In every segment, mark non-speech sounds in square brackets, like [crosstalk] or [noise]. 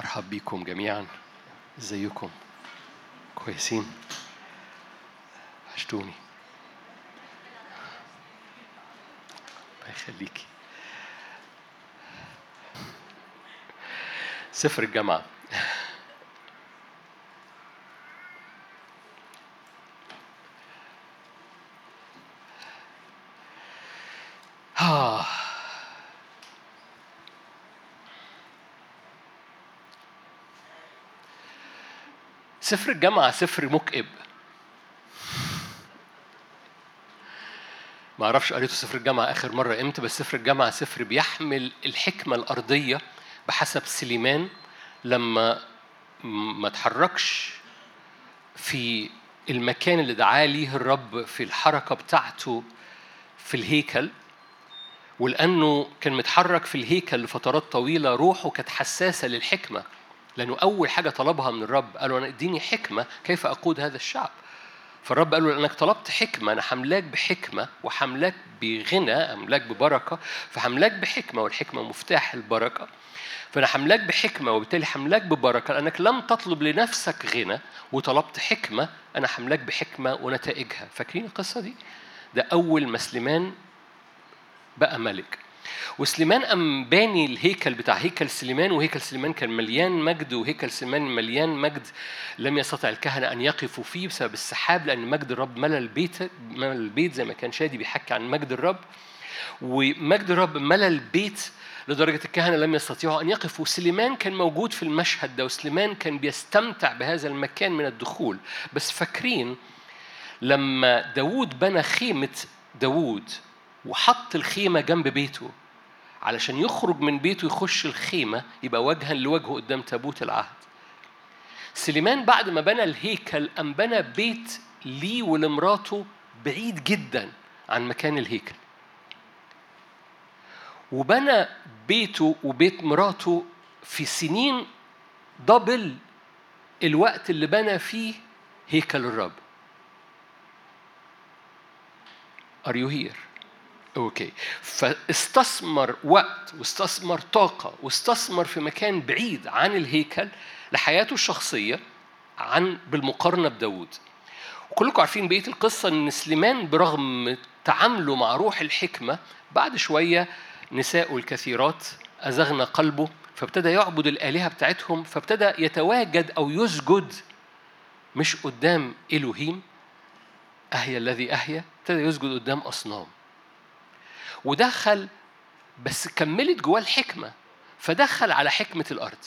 مرحب بيكم جميعا. إزيكم؟ كويسين. عشتوني الله يخليكي. سفر الجامعة. سفر الجامعة سفر مكئب. ما أعرفش قريته سفر الجامعة آخر مرة إمتى بس سفر الجامعة سفر بيحمل الحكمة الأرضية بحسب سليمان لما ما تحركش في المكان اللي دعاه ليه الرب في الحركة بتاعته في الهيكل. ولأنه كان متحرك في الهيكل لفترات طويلة روحه كانت حساسة للحكمة. لأنه أول حاجة طلبها من الرب قالوا أنا إديني حكمة كيف أقود هذا الشعب. فالرب قال له لأنك طلبت حكمة أنا حملاك بحكمة وحملاك بغنى أملاك ببركة فحملاك بحكمة والحكمة مفتاح البركة. فأنا حملاك بحكمة وبالتالي حملاك ببركة لأنك لم تطلب لنفسك غنى وطلبت حكمة أنا حملاك بحكمة ونتائجها. فاكرين القصة دي؟ ده أول ما سليمان بقى ملك. وسليمان قام باني الهيكل بتاع هيكل سليمان وهيكل سليمان كان مليان مجد وهيكل سليمان مليان مجد لم يستطع الكهنة أن يقفوا فيه بسبب السحاب لأن مجد الرب ملى البيت ملى البيت زي ما كان شادي بيحكي عن مجد الرب. ومجد الرب ملى البيت لدرجة الكهنة لم يستطيعوا أن يقفوا سليمان كان موجود في المشهد ده وسليمان كان بيستمتع بهذا المكان من الدخول. بس فاكرين لما داود بنى خيمة داود وحط الخيمة جنب بيته. علشان يخرج من بيته يخش الخيمة يبقى وجها لوجهه قدام تابوت العهد. سليمان بعد ما بنى الهيكل أم بنى بيت ليه ولمراته بعيد جدا عن مكان الهيكل. وبنى بيته وبيت مراته في سنين دبل الوقت اللي بنى فيه هيكل الرب. Are you here؟ أوكي. فاستثمر وقت واستثمر طاقة واستثمر في مكان بعيد عن الهيكل لحياته الشخصية عن بالمقارنة بداود وكلكم عارفين بقية القصة إن سليمان برغم تعامله مع روح الحكمة بعد شوية نساء الكثيرات أزغن قلبه فابتدى يعبد الآلهة بتاعتهم فابتدى يتواجد أو يسجد مش قدام الوهيم اهيا الذي اهيا ابتدى يسجد قدام أصنام. ودخل بس كملت جواه الحكمة فدخل على حكمة الأرض.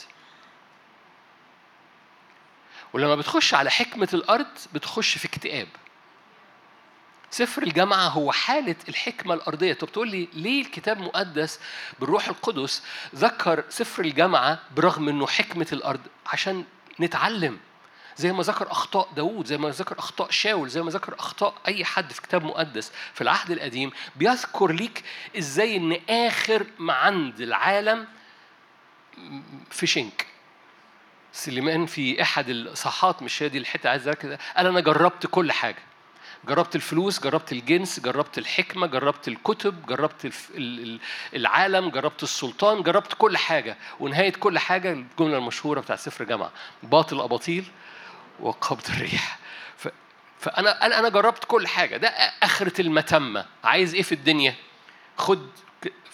ولما بتخش على حكمة الأرض بتخش في اكتئاب. سفر الجامعة هو حالة الحكمة الأرضية. طب تقول لي ليه الكتاب مقدس بالروح القدس ذكر سفر الجامعة برغم أنه حكمة الأرض؟ عشان نتعلم. زي ما ذكر أخطاء داوود زي ما ذكر أخطاء شاول زي ما ذكر أخطاء أي حد في كتاب مقدس في العهد القديم بيذكر ليك إزاي إن آخر ما عند العالم في شنك. سليمان في إحد الاصحاحات مش هي دي الحتة عايز كده قال أنا جربت كل حاجة. جربت الفلوس جربت الجنس جربت الحكمة جربت الكتب جربت العالم جربت السلطان جربت كل حاجة. ونهاية كل حاجة الجملة المشهورة بتاع سفر جامعة باطل أباطيل وقبض الريح. فأنا أنا أنا جربت كل حاجة. ده آخرة المتمه عايز إيه في الدنيا؟ خد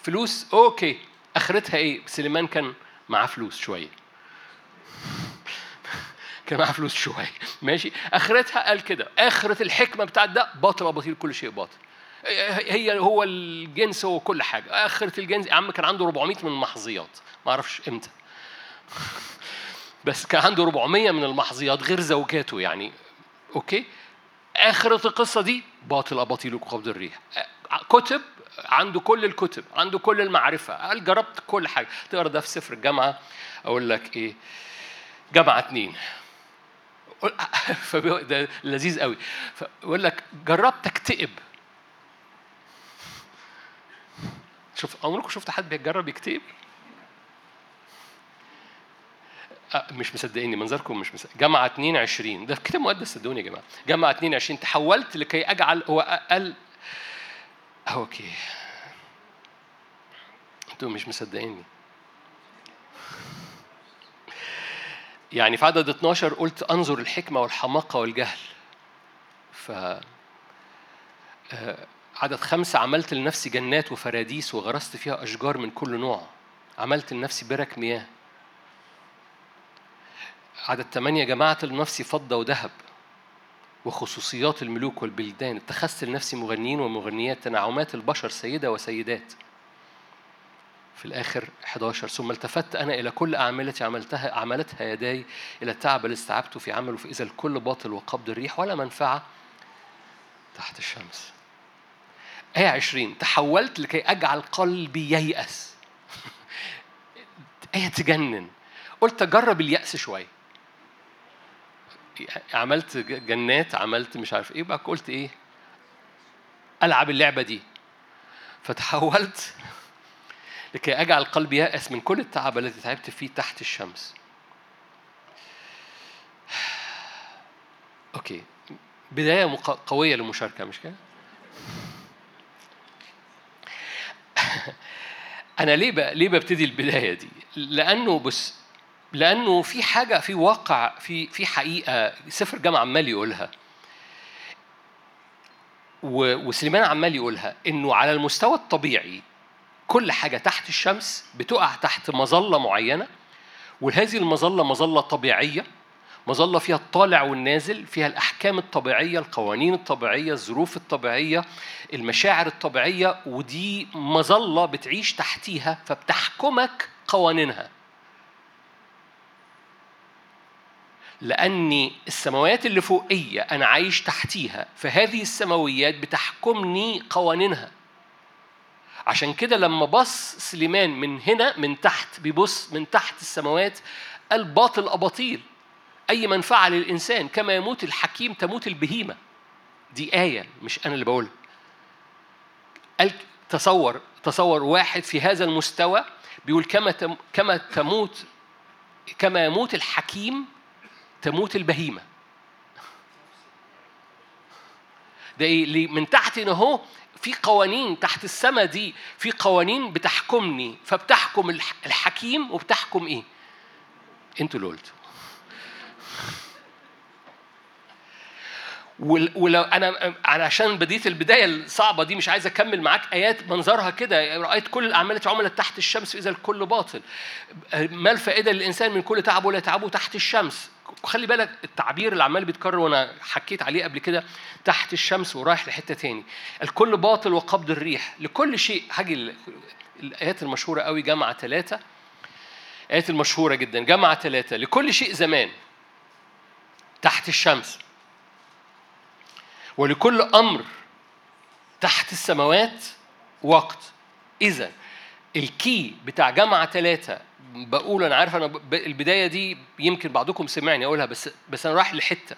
فلوس. أوكي. آخرتها إيه؟ سليمان كان معاه فلوس شوية. [laughs] كان معاه فلوس شوية. ماشي؟ آخرتها قال كده. آخرة الحكمة بتاعت ده باطل وباطل كل شيء باطل. هي هو الجنس هو كل حاجة. آخرة الجنس يا عم كان عنده 400 من المحظيات. ما أعرفش إمتى. [laughs] بس كان عنده 400 من المحظيات غير زوجاته يعني. أوكي؟ اخرة القصة دي باطل أباطيل وقبض الريح. كتب عنده كل الكتب عنده كل المعرفة. قال جربت كل حاجة. تقرأ ده في سفر الجامعة. أقول لك إيه؟ جامعة اتنين. [laughs] ده لذيذ قوي. فيقول لك جربت أكتئب. شوف عمركم شفت حد بيجرب يكتئب؟ مش مصدقيني منظركم مش مصدق جامعة 22 ده كتاب مقدس صدقوني يا جماعة. جامعة 22 تحولت لكي أجعل هو قال أوكي. أنتوا مش مصدقيني. يعني في عدد 12 قلت أنظر الحكمة والحماقة والجهل. ف عدد خمسة عملت لنفسي جنات وفراديس وغرست فيها أشجار من كل نوع. عملت لنفسي برك مياه. عدد ثمانية جمعت لنفسي فضة وذهب وخصوصيات الملوك والبلدان. اتخذت لنفسي مغنيين ومغنيات تنعمات البشر سيدة وسيدات. في الآخر 11 ثم التفت أنا إلى كل أعمالتي عملتها عملتها يداي إلى التعب اللي استعبته في عمله فإذا الكل باطل وقبض الريح ولا منفعة تحت الشمس. آية 20 تحولت لكي أجعل قلبي ييأس. [laughs] آية تجنن. قلت أجرب اليأس شوية. عملت جنات عملت مش عارف إيه بقى قلت إيه؟ ألعب اللعبة دي. فتحولت [laughs] لكي أجعل قلبي يأس من كل التعب الذي تعبت فيه تحت الشمس. [sighs] أوكي. بداية قوية للمشاركة مش كده؟ [laughs] أنا ليه ليه ببتدي البداية دي؟ لأنه بص لأنه في حاجة في واقع في في حقيقة سفر الجامعة عمال يقولها. وسليمان عمال يقولها إنه على المستوى الطبيعي كل حاجة تحت الشمس بتقع تحت مظلة معينة وهذه المظلة مظلة طبيعية مظلة فيها الطالع والنازل فيها الأحكام الطبيعية القوانين الطبيعية الظروف الطبيعية المشاعر الطبيعية ودي مظلة بتعيش تحتيها فبتحكمك قوانينها. لأني السماوات اللي فوقية أنا عايش تحتيها فهذه السماويات بتحكمني قوانينها. عشان كده لما بص سليمان من هنا من تحت بيبص من تحت السماوات قال باطل أباطيل. أي منفعة للإنسان كما يموت الحكيم تموت البهيمة. دي آية مش أنا اللي بقولها. قال تصور تصور واحد في هذا المستوى بيقول كما كما تموت كما يموت الحكيم تموت البهيمة. ده إيه؟ من تحت هنا أهو في قوانين تحت السماء دي في قوانين بتحكمني. فبتحكم الحكيم وبتحكم إيه؟ أنتوا اللي قلتوا. ولو أنا علشان بديت البداية الصعبة دي مش عايز أكمل معاك آيات منظرها كده. رأيت كل الاعمال التي عملت تحت الشمس إذا الكل باطل. ما الفائدة للإنسان من كل تعب ولا يتعبه تحت الشمس؟ خلي بالك التعبير اللي عمال بيتكرر وأنا حكيت عليه قبل كده تحت الشمس ورايح لحتة تاني. الكل باطل وقبض الريح. لكل شيء. هاجي الآيات المشهورة قوي جامعه ثلاثة الايات المشهورة جدا. جامعه ثلاثة لكل شيء زمان. تحت الشمس. ولكل أمر تحت السماوات. وقت. اذا. الكي بتاع جامعه ثلاثة بقول أنا عارف أنا البداية دي يمكن بعضكم سمعني أقولها بس بس أنا رايح لحتة.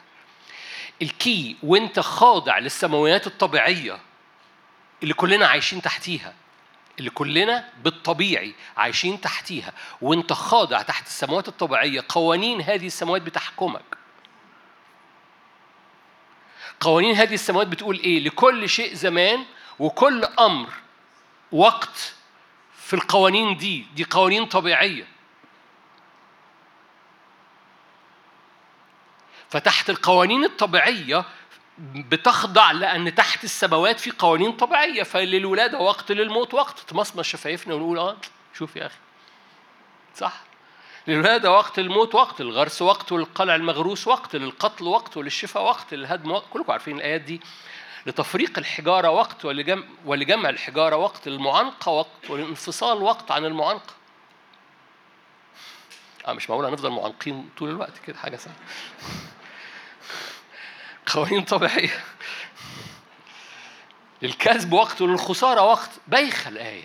الكي وأنت خاضع للسماويات الطبيعية اللي كلنا عايشين تحتيها اللي كلنا بالطبيعي عايشين تحتيها وأنت خاضع تحت السماوات الطبيعية قوانين هذه السماوات بتحكمك. قوانين هذه السماوات بتقول إيه؟ لكل شيء زمان وكل أمر وقت في القوانين دي دي قوانين طبيعية. فتحت القوانين الطبيعية بتخضع لأن تحت السماوات في قوانين طبيعية. فللولادة وقت للموت وقت. تمصمص شفايفنا ونقول آه شوف يا أخي. صح. للولادة وقت الموت وقت. الغرس وقت. والقلع المغروس وقت. للقتل وقت. وللشفاء وقت. للهدم وقت. كلكم عارفين الآيات دي. لتفريق الحجارة وقت ولجمع, ولجمع الحجارة وقت للمعانقة وقت والانفصال وقت عن المعانقة. آه مش معقول هنفضل معانقين طول الوقت كده حاجة سهلة. [laughs] قوانين طبيعية. للكسب وقت وللخسارة وقت. بايخة الآية.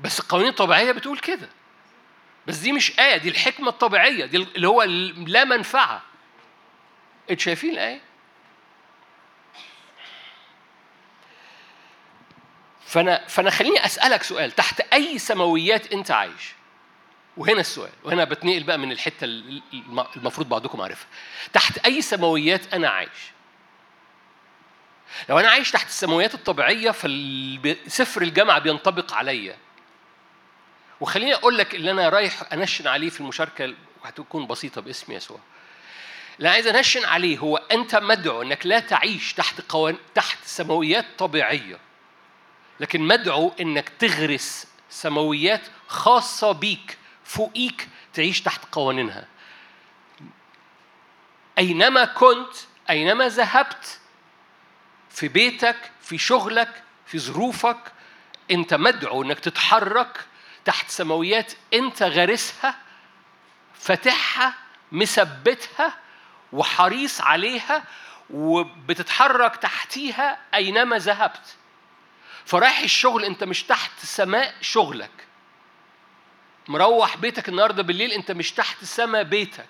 بس القوانين الطبيعية بتقول كده. بس دي مش آية دي الحكمة الطبيعية دي اللي هو لا منفعة. أنتوا شايفين الآية؟ فأنا فأنا خليني أسألك سؤال تحت أي سماويات أنت عايش؟ وهنا السؤال وهنا بتنقل بقى من الحتة المفروض بعضكم عارفها تحت أي سماويات أنا عايش؟ لو أنا عايش تحت السماويات الطبيعية فسفر الجامعة بينطبق عليا وخليني أقول لك اللي أنا رايح أنشن عليه في المشاركة وهتكون بسيطة باسم يسوع اللي عايز انشن عليه هو انت مدعو انك لا تعيش تحت قوان تحت سماويات طبيعية. لكن مدعو انك تغرس سماويات خاصة بيك فوقيك تعيش تحت قوانينها. أينما كنت أينما ذهبت في بيتك في شغلك في ظروفك انت مدعو انك تتحرك تحت سماويات انت غارسها فاتحها مثبتها وحريص عليها وبتتحرك تحتيها أينما ذهبت. فرايح الشغل أنت مش تحت سماء شغلك. مروح بيتك النهارده بالليل أنت مش تحت سماء بيتك.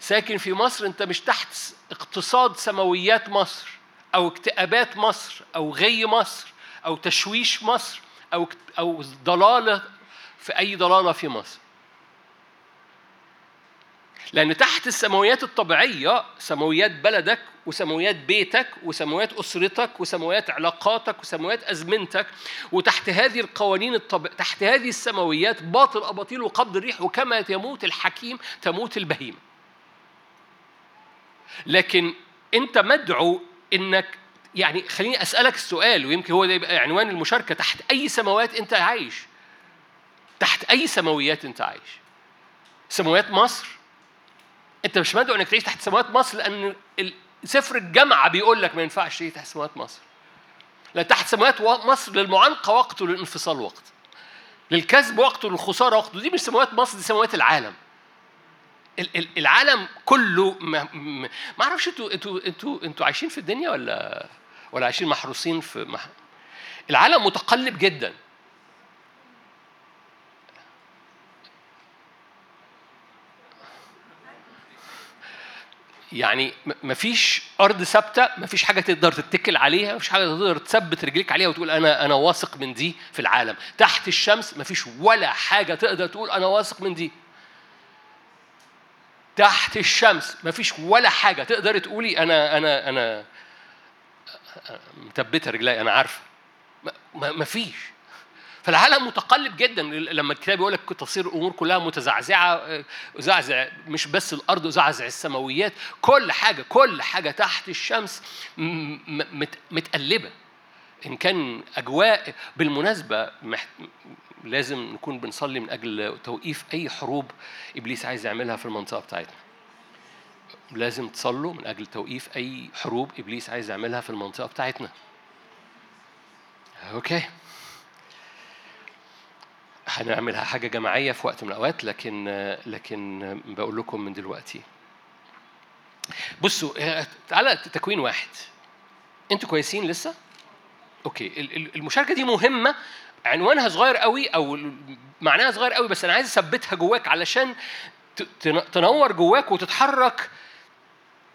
ساكن في مصر أنت مش تحت اقتصاد سماويات مصر أو اكتئابات مصر أو غي مصر أو تشويش مصر أو أو ضلالة في أي ضلالة في مصر. لأن تحت السماويات الطبيعية سماويات بلدك وسماويات بيتك وسماويات أسرتك وسماويات علاقاتك وسماويات أزمنتك وتحت هذه القوانين الطب... تحت هذه السماويات باطل أباطيل وقبض الريح وكما يموت الحكيم تموت البهيمة. لكن أنت مدعو إنك يعني خليني أسألك السؤال ويمكن هو ده يبقى عنوان المشاركة تحت أي سماوات أنت عايش؟ تحت أي سماويات أنت عايش؟ سماويات مصر انت مش مدعو انك تعيش تحت سماوات مصر لأن سفر الجامعة بيقول لك ما ينفعش تعيش تحت سماوات مصر. لأن تحت سماوات مصر للمعانقة وقت وللانفصال وقت. للكذب وقت وللخساره وقت ودي مش سماوات مصر دي سماوات العالم. العالم كله ما, ما أعرفش أنتوا أنتوا أنتوا أنتوا عايشين في الدنيا ولا ولا عايشين محروسين في مح... العالم متقلب جدا. يعني مفيش أرض ثابتة مفيش حاجة تقدر تتكل عليها مفيش حاجة تقدر تثبت رجليك عليها وتقول أنا أنا واثق من دي في العالم. تحت الشمس مفيش ولا حاجة تقدر تقول أنا واثق من دي. تحت الشمس مفيش ولا حاجة تقدر تقولي أنا أنا أنا مثبتة رجلي أنا عارفة. مفيش. فالعالم متقلب جدا لما الكتاب يقول لك تصير الأمور كلها متزعزعة زعزع مش بس الأرض زعزع السماويات. كل حاجة كل حاجة تحت الشمس متقلبة. إن كان أجواء بالمناسبة لازم نكون بنصلي من أجل توقيف أي حروب إبليس عايز يعملها في المنطقة بتاعتنا. لازم تصلوا من أجل توقيف أي حروب إبليس عايز يعملها في المنطقة بتاعتنا. أوكي؟ هنعملها حاجة جماعية في وقت من الأوقات لكن لكن بقول لكم من دلوقتي. بصوا تعالى تكوين واحد. أنتوا كويسين لسه؟ أوكي المشاركة دي مهمة عنوانها صغير قوي أو معناها صغير قوي بس أنا عايز أثبتها جواك علشان تنور جواك وتتحرك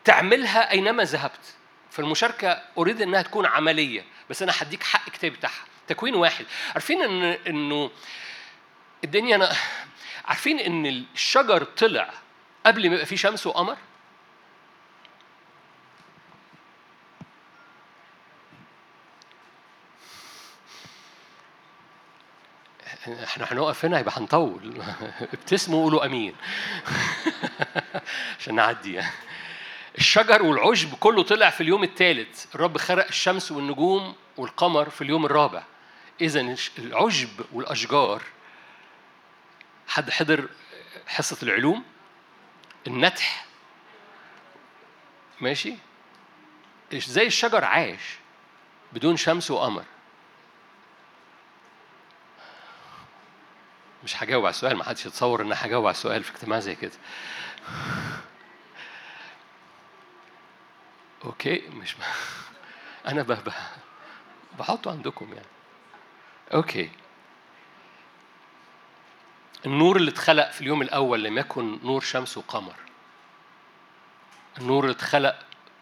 تعملها أينما ذهبت. فالمشاركة أريد إنها تكون عملية بس أنا هديك حق كتاب بتاعها. تكوين واحد عارفين إن إنه الدنيا أنا عارفين إن الشجر طلع قبل ما يبقى فيه شمس وقمر؟ إحنا هنقف هنا يبقى هنطول. [laughs] ابتسموا وقولوا آمين. [laughs] عشان نعدي. الشجر والعشب كله طلع في اليوم الثالث. الرب خرق الشمس والنجوم والقمر في اليوم الرابع. اذا العشب والأشجار حد حضر حصة العلوم النتح ماشي زي الشجر عايش بدون شمس وقمر مش هجاوب على السؤال ما حدش يتصور إن هجاوب على السؤال في اجتماع زي كده okay مش. [laughs] أنا. بحطه عندكم يعني okay النور اللي اتخلق في اليوم الأول لم يكن نور شمس وقمر. النور اللي اتخلق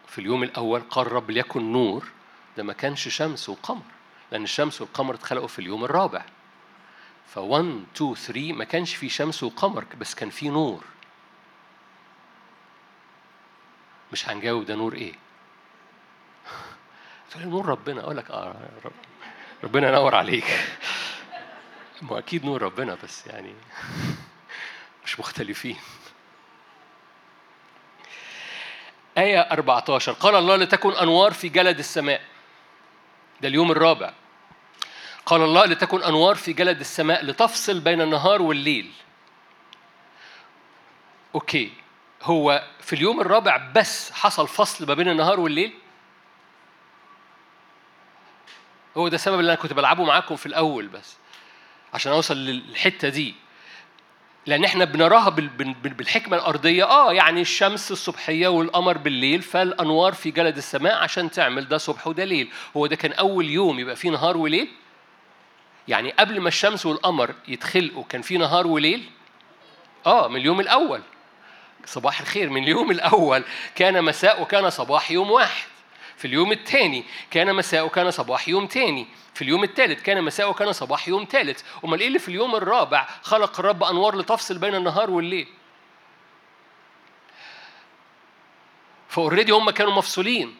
في اليوم الأول قال الرب ليكن نور ده ما كانش شمس وقمر لأن الشمس والقمر اتخلقوا في اليوم الرابع. ف 1 2 3 ما كانش في شمس وقمر بس كان في نور. مش هنجاوب ده نور إيه. [laughs] تقول نور ربنا أقول لك آه رب ربنا ينور عليك. ما أكيد نور ربنا بس يعني [laughs] مش مختلفين. آية 14 قال الله لتكن أنوار في جلد السماء. ده اليوم الرابع. قال الله لتكن أنوار في جلد السماء لتفصل بين النهار والليل. أوكي. هو في اليوم الرابع بس حصل فصل ما بين النهار والليل؟ هو ده السبب اللي أنا كنت بلعبه معاكم في الأول بس. عشان أوصل للحتة دي. لأن إحنا بنراها بالحكمة الأرضية. آه يعني الشمس الصبحية والقمر بالليل فالأنوار في جلد السماء عشان تعمل ده صبح وده ليل هو ده كان أول يوم يبقى فيه نهار وليل؟ يعني قبل ما الشمس والقمر يتخلقوا كان في نهار وليل؟ آه من اليوم الأول. صباح الخير من اليوم الأول. كان مساء وكان صباح يوم واحد. في اليوم الثاني. كان مساء وكان صباح يوم ثاني. في اليوم الثالث كان مساء وكان صباح يوم ثالث. أمال إيه اللي في اليوم الرابع؟ خلق الرب أنوار لتفصل بين النهار والليل. ف already هم كانوا مفصولين.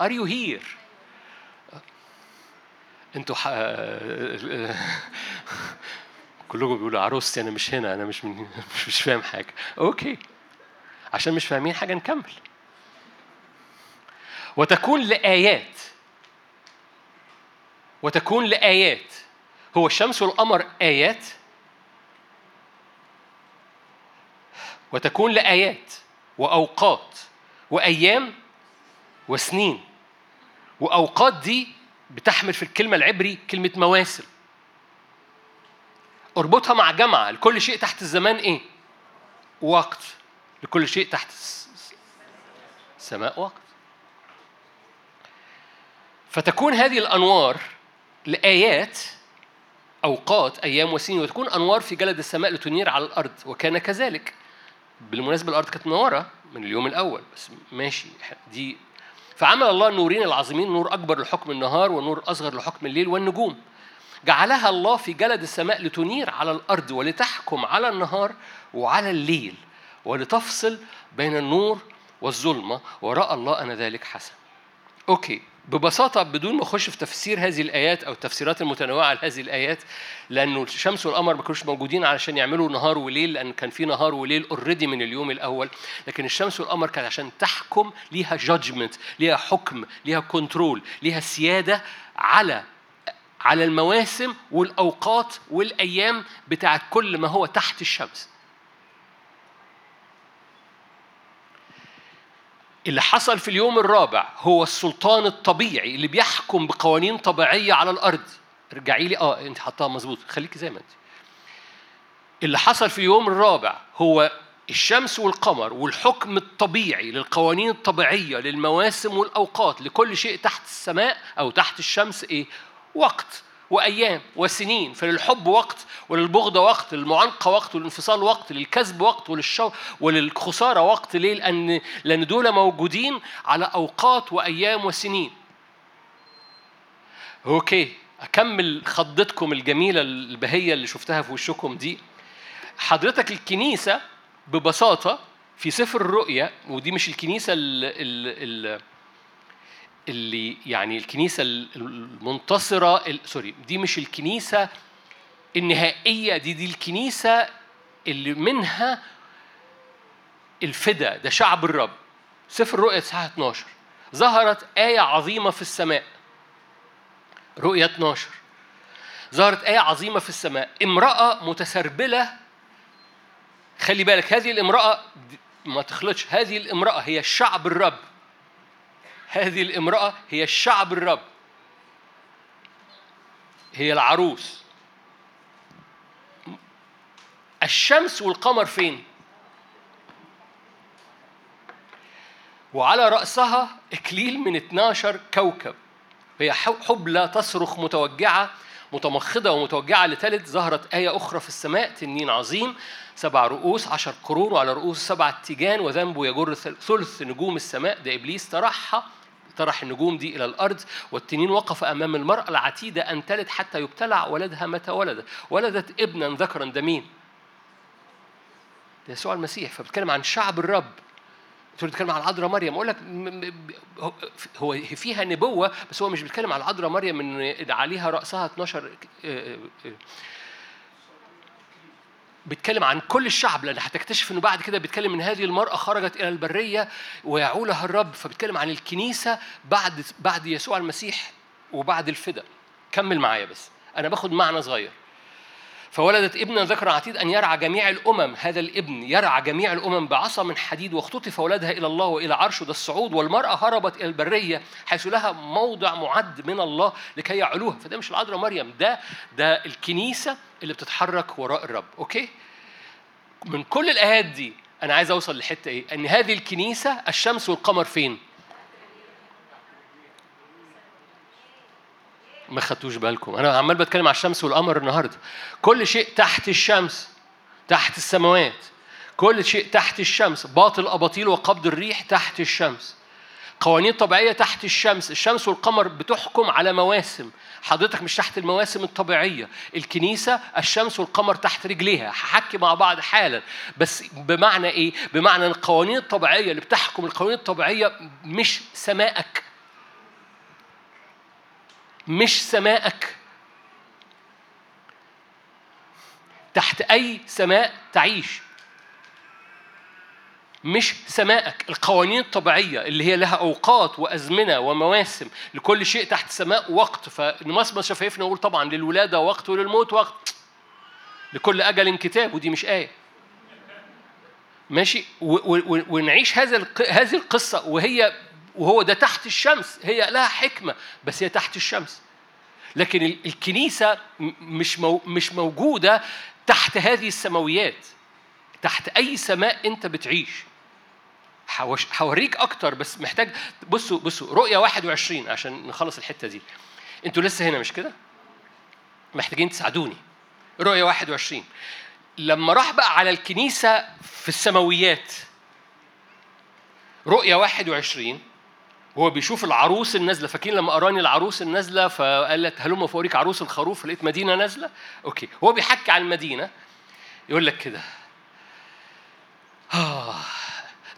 are you here أنتوا ح... [laughs] كلكم بيقولوا عروستي أنا مش هنا أنا مش من... [laughs] مش فاهم حاجة. okay عشان مش فاهمين حاجة نكمل. وتكون لآيات. وتكون لآيات. هو الشمس والقمر آيات. وتكون لآيات وأوقات وأيام وسنين. وأوقات دي بتحمل في الكلمة العبري كلمة مواسم. أربطها مع جمعة. لكل شيء تحت الزمان إيه؟ وقت. لكل شيء تحت السماء وقت. فتكون هذه الأنوار لآيات أوقات أيام وسنين وتكون أنوار في جلد السماء لتنير على الأرض وكان كذلك. بالمناسبة الأرض كانت منورة من اليوم الأول بس ماشي دي. فعمل الله النورين العظيمين نور أكبر لحكم النهار ونور أصغر لحكم الليل والنجوم. جعلها الله في جلد السماء لتنير على الأرض ولتحكم على النهار وعلى الليل ولتفصل بين النور والظلمة. ورأى الله أن ذلك حسن. okay. ببساطة بدون ما أخش في تفسير هذه الآيات أو التفسيرات المتنوعة لهذه الآيات لأنه الشمس والقمر ما كانوش موجودين علشان يعملوا نهار وليل لأن كان في نهار وليل already من اليوم الأول. لكن الشمس والقمر كانت عشان تحكم ليها judgment ليها حكم ليها control ليها سيادة على على المواسم والأوقات والأيام بتاعت كل ما هو تحت الشمس. اللي حصل في اليوم الرابع هو السلطان الطبيعي اللي بيحكم بقوانين طبيعية على الأرض. ارجعي لي. آه انت حطها مظبوط. خليكي زي ما انت. اللي حصل في اليوم الرابع هو الشمس والقمر والحكم الطبيعي للقوانين الطبيعية للمواسم والأوقات لكل شيء تحت السماء أو تحت الشمس إيه؟ وقت. وأيام وسنين فللحب وقت وللبغض وقت للمعانقة وقت وللانفصال وقت للكذب وقت وللشو وللخسارة وقت ليه؟ لأن لأن دول موجودين على أوقات وأيام وسنين. أوكي أكمل خضتكم الجميلة البهية اللي شفتها في وشكم دي. حضرتك الكنيسة ببساطة في سفر الرؤيا ودي مش الكنيسة ال اللي يعني الكنيسة المنتصرة سوري دي مش الكنيسة النهائية دي دي الكنيسة اللي منها الفدا ده شعب الرب. سفر الرؤيا اصحاح 12 ظهرت آية عظيمة في السماء. رؤيا 12 ظهرت آية عظيمة في السماء. امرأة متسربلة. خلي بالك هذه الامرأة ما تخلطش. هذه الامرأة هي الشعب الرب. هذه الامرأة هي الشعب الرب. هي العروس. الشمس والقمر فين؟ وعلى رأسها إكليل من 12 كوكب. هي حبلى تصرخ متوجعة متمخضة ومتوجعة لتلد. ظهرت آية أخرى في السماء تنين عظيم سبع رؤوس عشر قرون وعلى رؤوس سبعة تيجان وذنبه يجر ثلث نجوم السماء. ده إبليس طرحها. طرح النجوم دي إلى الأرض والتنين وقف أمام المرأة العتيدة أن تلد حتى يبتلع ولدها متى ولدت ولدت ابنا ذكرا ده مين؟ يسوع المسيح فبتكلم عن شعب الرب. تقول بتتكلم على العذراء مريم. أقول لك هو فيها نبوة بس هو مش بيتكلم على العذراء مريم إن عليها رأسها 12 بيتكلم عن كل الشعب لأن هتكتشف إنه بعد كده بيتكلم إن هذه المرأة خرجت إلى البرية ويعولها الرب فبيتكلم عن الكنيسة بعد بعد يسوع المسيح وبعد الفدا. كمل معايا بس. أنا باخد معنى صغير. فولدت ابنا ذكر عتيد أن يرعى جميع الأمم. هذا الابن يرعى جميع الأمم بعصا من حديد واختطف ولدها إلى الله وإلى عرشه ده الصعود والمرأة هربت إلى البرية حيث لها موضع معد من الله لكي يعلوها فده مش العذراء مريم ده ده الكنيسة اللي بتتحرك وراء الرب. أوكي؟ من كل الآيات دي أنا عايز أوصل لحتة إيه؟ أن هذه الكنيسة الشمس والقمر فين؟ ما خدتوش بالكم. أنا عمال بتكلم على الشمس والقمر النهارده. كل شيء تحت الشمس تحت السماوات. كل شيء تحت الشمس. باطل أباطيل وقبض الريح تحت الشمس. قوانين طبيعية تحت الشمس. الشمس والقمر بتحكم على مواسم. حضرتك مش تحت المواسم الطبيعية. الكنيسة الشمس والقمر تحت رجليها. هحكي مع بعض حالا. بس بمعنى إيه؟ بمعنى إن القوانين الطبيعية اللي بتحكم القوانين الطبيعية مش سمائك مش سماءك. تحت أي سماء تعيش. مش سماءك. القوانين الطبيعية اللي هي لها أوقات وأزمنة ومواسم. لكل شيء تحت سماء وقت. فنمصمص شفايفنا نقول طبعا للولادة وقت وللموت وقت. لكل أجل كتاب ودي مش آية. ماشي؟ ونعيش هذا هذه القصة وهي وهو ده تحت الشمس. هي لها حكمة بس هي تحت الشمس. لكن الكنيسة مش مش موجودة تحت هذه السماويات. تحت أي سماء أنت بتعيش. هوريك أكتر بس محتاج بصوا بصوا رؤية 21 عشان نخلص الحتة دي. أنتوا لسه هنا مش كده؟ محتاجين تساعدوني. رؤية 21 لما راح بقى على الكنيسة في السماويات رؤية 21 وهو بيشوف العروس النازلة. فاكرين لما أراني العروس النازلة فقال لك هلم فوريك عروس الخروف؟ لقيت مدينة نازلة. okay. هو بيحكي عن المدينة. يقول لك كده. آه.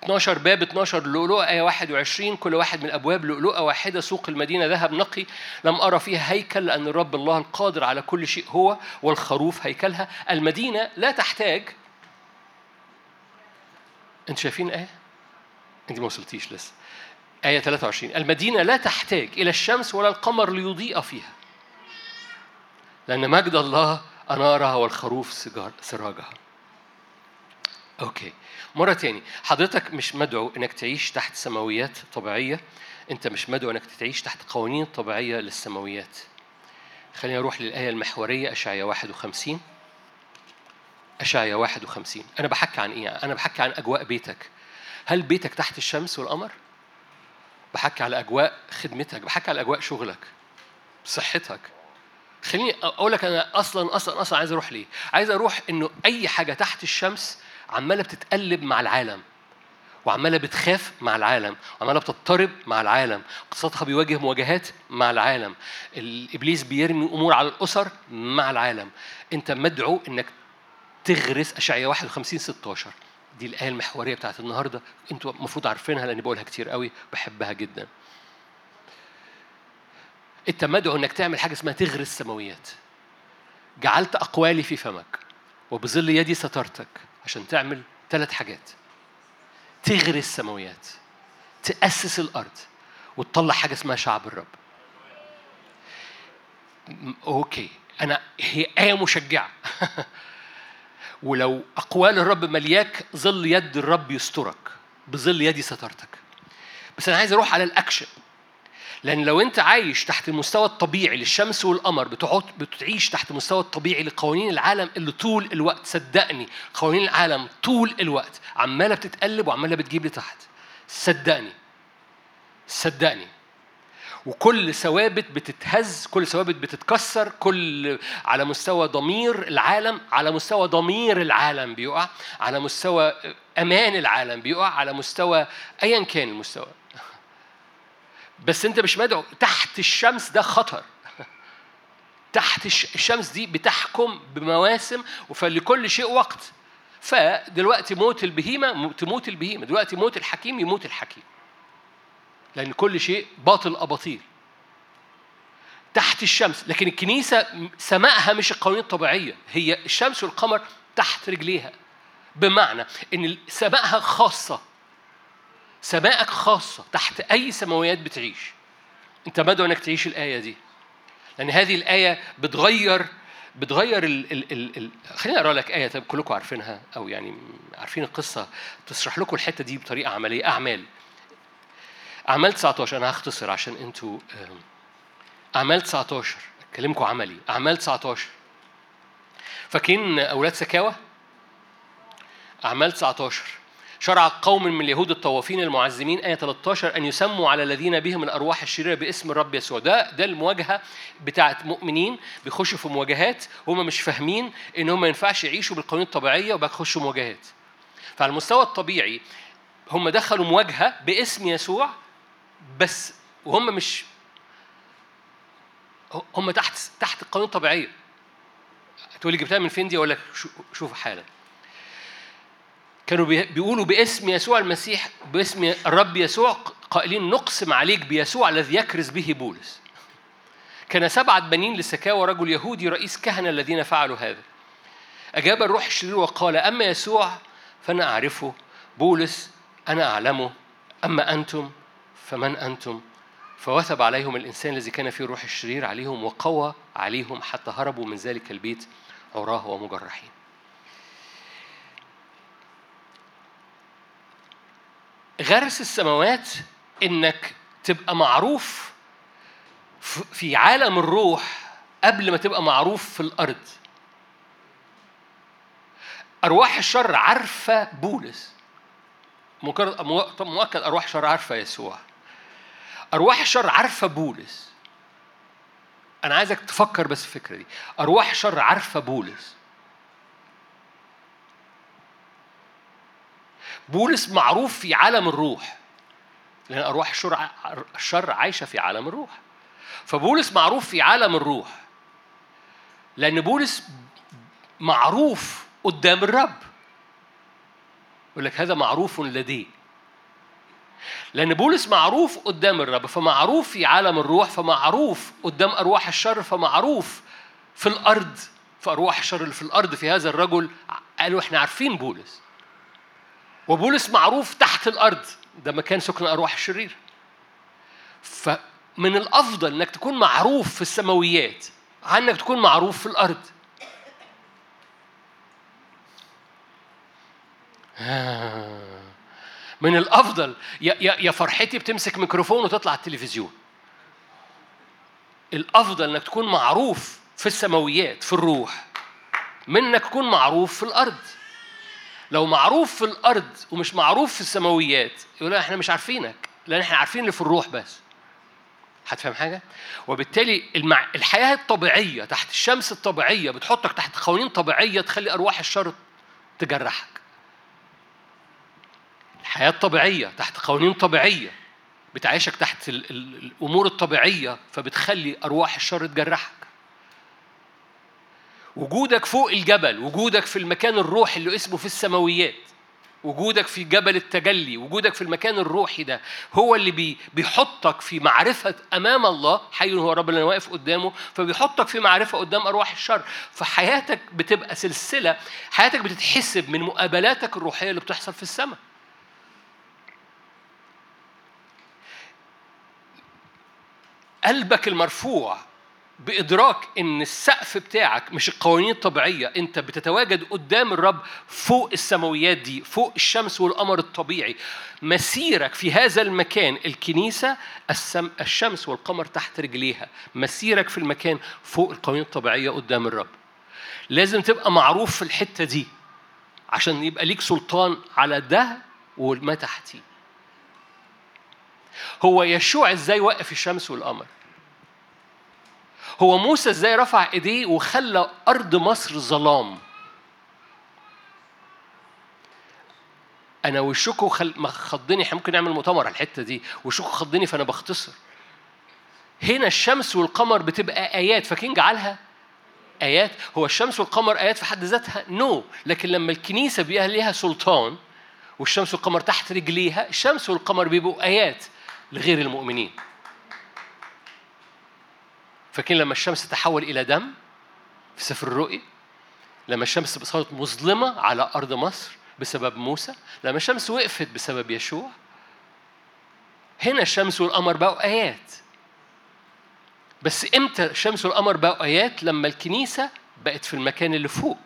12 باب 12 لؤلؤة آية 21 كل واحد من الأبواب لؤلؤة واحدة. سوق المدينة ذهب نقي. لم أرى فيها هيكل لأن الرب الله القادر على كل شيء هو والخروف هيكلها. المدينة لا تحتاج. أنت شايفين آية؟ أنت ما وصلتيش لسه. آية 23 المدينة لا تحتاج إلى الشمس ولا القمر ليضيء فيها لأن مجد الله أنارها والخروف سراجها. أوكي. مرة تاني. حضرتك مش مدعو إنك تعيش تحت سماويات طبيعية؟ أنت مش مدعو إنك تعيش تحت قوانين طبيعية للسماويات. خلينا نروح للآية المحورية أشعية 51 أشعية 51 أنا بحكي عن إيه؟ أنا بحكي عن أجواء بيتك. هل بيتك تحت الشمس والقمر؟ بحكي على أجواء خدمتك بحكي على أجواء شغلك صحتك. خليني أقول لك أنا أصلا أصلا أصلا عايز أروح ليه؟ عايز أروح إنه أي حاجة تحت الشمس عمالة بتتقلب مع العالم وعمالة بتخاف مع العالم وعمالة بتضطرب مع العالم اقتصادها بيواجه مواجهات مع العالم الإبليس بيرمي أمور على الأسر مع العالم. أنت مدعو إنك تغرس أشعياء 51 16 دي الآية المحورية بتاعت النهاردة. أنتوا المفروض عارفينها لأني بقولها كتير قوي بحبها جدا. أنت مدعو إنك تعمل حاجة اسمها تغرس سماويات جعلت أقوالي في فمك وبظل يدي سترتك عشان تعمل ثلاث حاجات. تغرس سماويات تأسس الأرض وتطلع حاجة اسمها شعب الرب. أوكي. أنا هي آية مشجعة. [laughs] ولو أقوال الرب ملياك ظل يد الرب يسترك. بظل يدي سترتك. بس أنا عايز أروح على الأكشن. لأن لو أنت عايش تحت المستوى الطبيعي للشمس والقمر بتقعد بتعيش تحت المستوى الطبيعي لقوانين العالم اللي طول الوقت. صدقني قوانين العالم طول الوقت. عمالة بتتقلب وعمالة بتجيب لتحت. صدقني. صدقني. وكل ثوابت بتتهز كل ثوابت بتتكسر كل على مستوى ضمير العالم على مستوى ضمير العالم بيقع على مستوى أمان العالم بيقع على مستوى ايا كان المستوى. بس أنت مش مدعو. تحت الشمس ده خطر. تحت الشمس دي بتحكم بمواسم فلكل شيء وقت. فدلوقتي موت البهيمة تموت البهيمة. دلوقتي موت الحكيم يموت الحكيم. لأن كل شيء باطل أباطيل. تحت الشمس لكن الكنيسة سمائها مش القوانين الطبيعية هي الشمس والقمر تحت رجليها. بمعنى إن سمائها خاصة. سمائك خاصة تحت أي سماويات بتعيش. أنت مدعو إنك تعيش الآية دي. لأن هذه الآية بتغير بتغير ال ال ال ال خليني أقرأ لك آية طيب كلكم عارفينها أو يعني عارفين القصة تشرح لكم الحتة دي بطريقة عملية أعمال. أعمال 19 أنا هختصر عشان أنتوا أعمال 19 اكلمكم عملي. أعمال 19 فاكرين أولاد سكاوى أعمال 19 شرع قوم من اليهود الطوافين المعزمين آية 13 أن يسموا على الذين بهم الأرواح الشريرة باسم الرب يسوع. ده ده المواجهة بتاعت مؤمنين بيخشوا في مواجهات هم مش فاهمين إن هم ما ينفعش يعيشوا بالقوانين الطبيعية وبيخشوا مواجهات. فعلى المستوى الطبيعي هم دخلوا مواجهة باسم يسوع بس وهم مش هم تحت تحت القوانين الطبيعية تقول لي جبتها من فين دي؟ أقول لك شوف حالا كانوا بيقولوا باسم يسوع المسيح باسم الرب يسوع قائلين نقسم عليك بيسوع الذي يكرز به بولس. كان سبعة بنين لسكاوى رجل يهودي رئيس كهنة الذين فعلوا هذا. أجاب الروح الشرير وقال أما يسوع فأنا أعرفه. بولس أنا أعلمه. أما أنتم؟ فمن أنتم؟ فوثب عليهم الإنسان الذي كان فيه الروح الشرير عليهم وقوى عليهم حتى هربوا من ذلك البيت عراه ومجرحين. غرس السماوات إنك تبقى معروف في عالم الروح قبل ما تبقى معروف في الأرض. أرواح الشر عارفة بولس. مؤكد أرواح الشر عارفة يسوع. أرواح الشر عارفة بولس. أنا عايزك تفكر بس في الفكرة دي. أرواح الشر عارفة بولس. بولس معروف في عالم الروح لأن أرواح الشر الشر عايشة في عالم الروح. فبولس معروف في عالم الروح لأن بولس معروف قدام الرب. يقول لك هذا معروف لديه. لأن بولس معروف قدام الرب فمعروف في عالم الروح فمعروف قدام أرواح الشر فمعروف في الأرض في أرواح الشر اللي في الأرض في هذا الرجل قالوا إحنا عارفين بولس. وبولس معروف تحت الأرض ده مكان سكن أرواح الشرير. فمن الأفضل إنك تكون معروف في السماويات عن إنك تكون معروف في الأرض. من الأفضل. يا يا فرحتي بتمسك ميكروفون وتطلع التلفزيون. الأفضل إنك تكون معروف في السماويات في الروح من إنك تكون معروف في الأرض. لو معروف في الأرض ومش معروف في السماويات يقول إحنا مش عارفينك لأن إحنا عارفين اللي في الروح بس. هتفهم حاجة؟ وبالتالي المع... الحياة الطبيعية تحت الشمس الطبيعية بتحطك تحت قوانين طبيعية تخلي أرواح الشر تجرحك. الحياة الطبيعيه تحت قوانين طبيعية بتعيشك تحت ال... الأمور الطبيعية فبتخلي أرواح الشر تجرحك. وجودك فوق الجبل وجودك في المكان الروحي اللي اسمه في السماويات وجودك في جبل التجلي وجودك في المكان الروحي ده هو اللي بي بيحطك في معرفة أمام الله حي هو رب اللي واقف قدامه فبيحطك في معرفة قدام أرواح الشر. فحياتك بتبقى سلسلة حياتك بتتحسب من مقابلاتك الروحية اللي بتحصل في السماء. قلبك المرفوع بإدراك إن السقف بتاعك مش القوانين الطبيعية، أنت بتتواجد قدام الرب فوق السماويات دي، فوق الشمس والقمر الطبيعي. مسيرك في هذا المكان الكنيسة السم الشمس والقمر تحت رجليها، مسيرك في المكان فوق القوانين الطبيعية قدام الرب. لازم تبقى معروف في الحتة دي عشان يبقى ليك سلطان على ده وما تحتيه. هو يشوع إزاي وقف الشمس والقمر؟ هو موسى إزاي رفع إيديه وخلى أرض مصر ظلام؟ أنا وشكو خل... ما خضني إحنا ممكن نعمل مؤتمر على الحتة دي. وشكو خضني فأنا بختصر. هنا الشمس والقمر بتبقى آيات فاكرين جعلها؟ آيات. هو الشمس والقمر آيات في حد ذاتها؟ نو. no. لكن لما الكنيسة بيبقى ليها سلطان والشمس والقمر تحت رجليها الشمس والقمر بيبقوا آيات. لغير المؤمنين. فاكرين لما الشمس تحول إلى دم في سفر الرؤيا لما الشمس صارت مظلمة على أرض مصر بسبب موسى؟ لما الشمس وقفت بسبب يشوع؟ هنا الشمس والقمر بقوا آيات. بس إمتى الشمس والقمر بقوا آيات؟ لما الكنيسة بقت في المكان اللي فوق.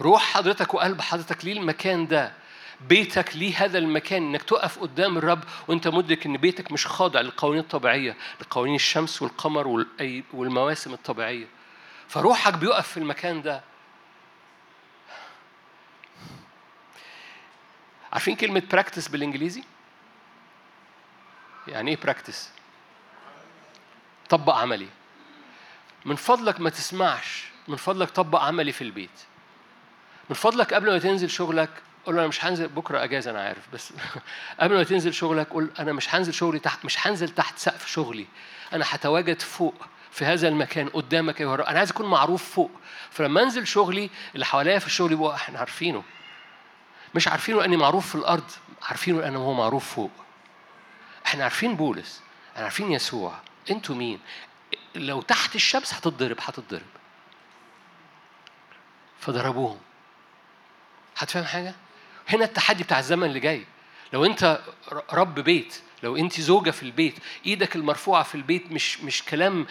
روح حضرتك وقلب حضرتك ليه المكان ده؟ بيتك ليه هذا المكان إنك تقف قدام الرب وأنت مدرك إن بيتك مش خاضع للقوانين الطبيعية لقوانين الشمس والقمر والمواسم الطبيعية فروحك بيقف في المكان ده عارفين كلمة practice بالإنجليزي؟ يعني إيه practice؟ طبق عملي من فضلك ما تسمعش من فضلك طبق عملي في البيت من فضلك قبل ما تنزل شغلك قول أنا مش هنزل بكرة أجازة أنا عارف بس [laughs] قبل ما تنزل شغلك قول أنا مش هنزل شغلي تحت مش هنزل تحت سقف شغلي. أنا هتواجد فوق في هذا المكان قدامك يا رب أنا عايز أكون معروف فوق. فلما أنزل شغلي اللي حواليا في الشغل يبقوا إحنا عارفينه. مش عارفينه لأني معروف في الأرض عارفينه لأنه هو معروف فوق. إحنا عارفين بولس إحنا عارفين يسوع. أنتوا مين؟ لو تحت الشمس هتتضرب هتتضرب. فضربوهم. هتفهم حاجة؟ هنا التحدي بتاع الزمن اللي جاي. لو انت رب بيت لو انت زوجة في البيت إيدك المرفوعة في البيت مش مش كلام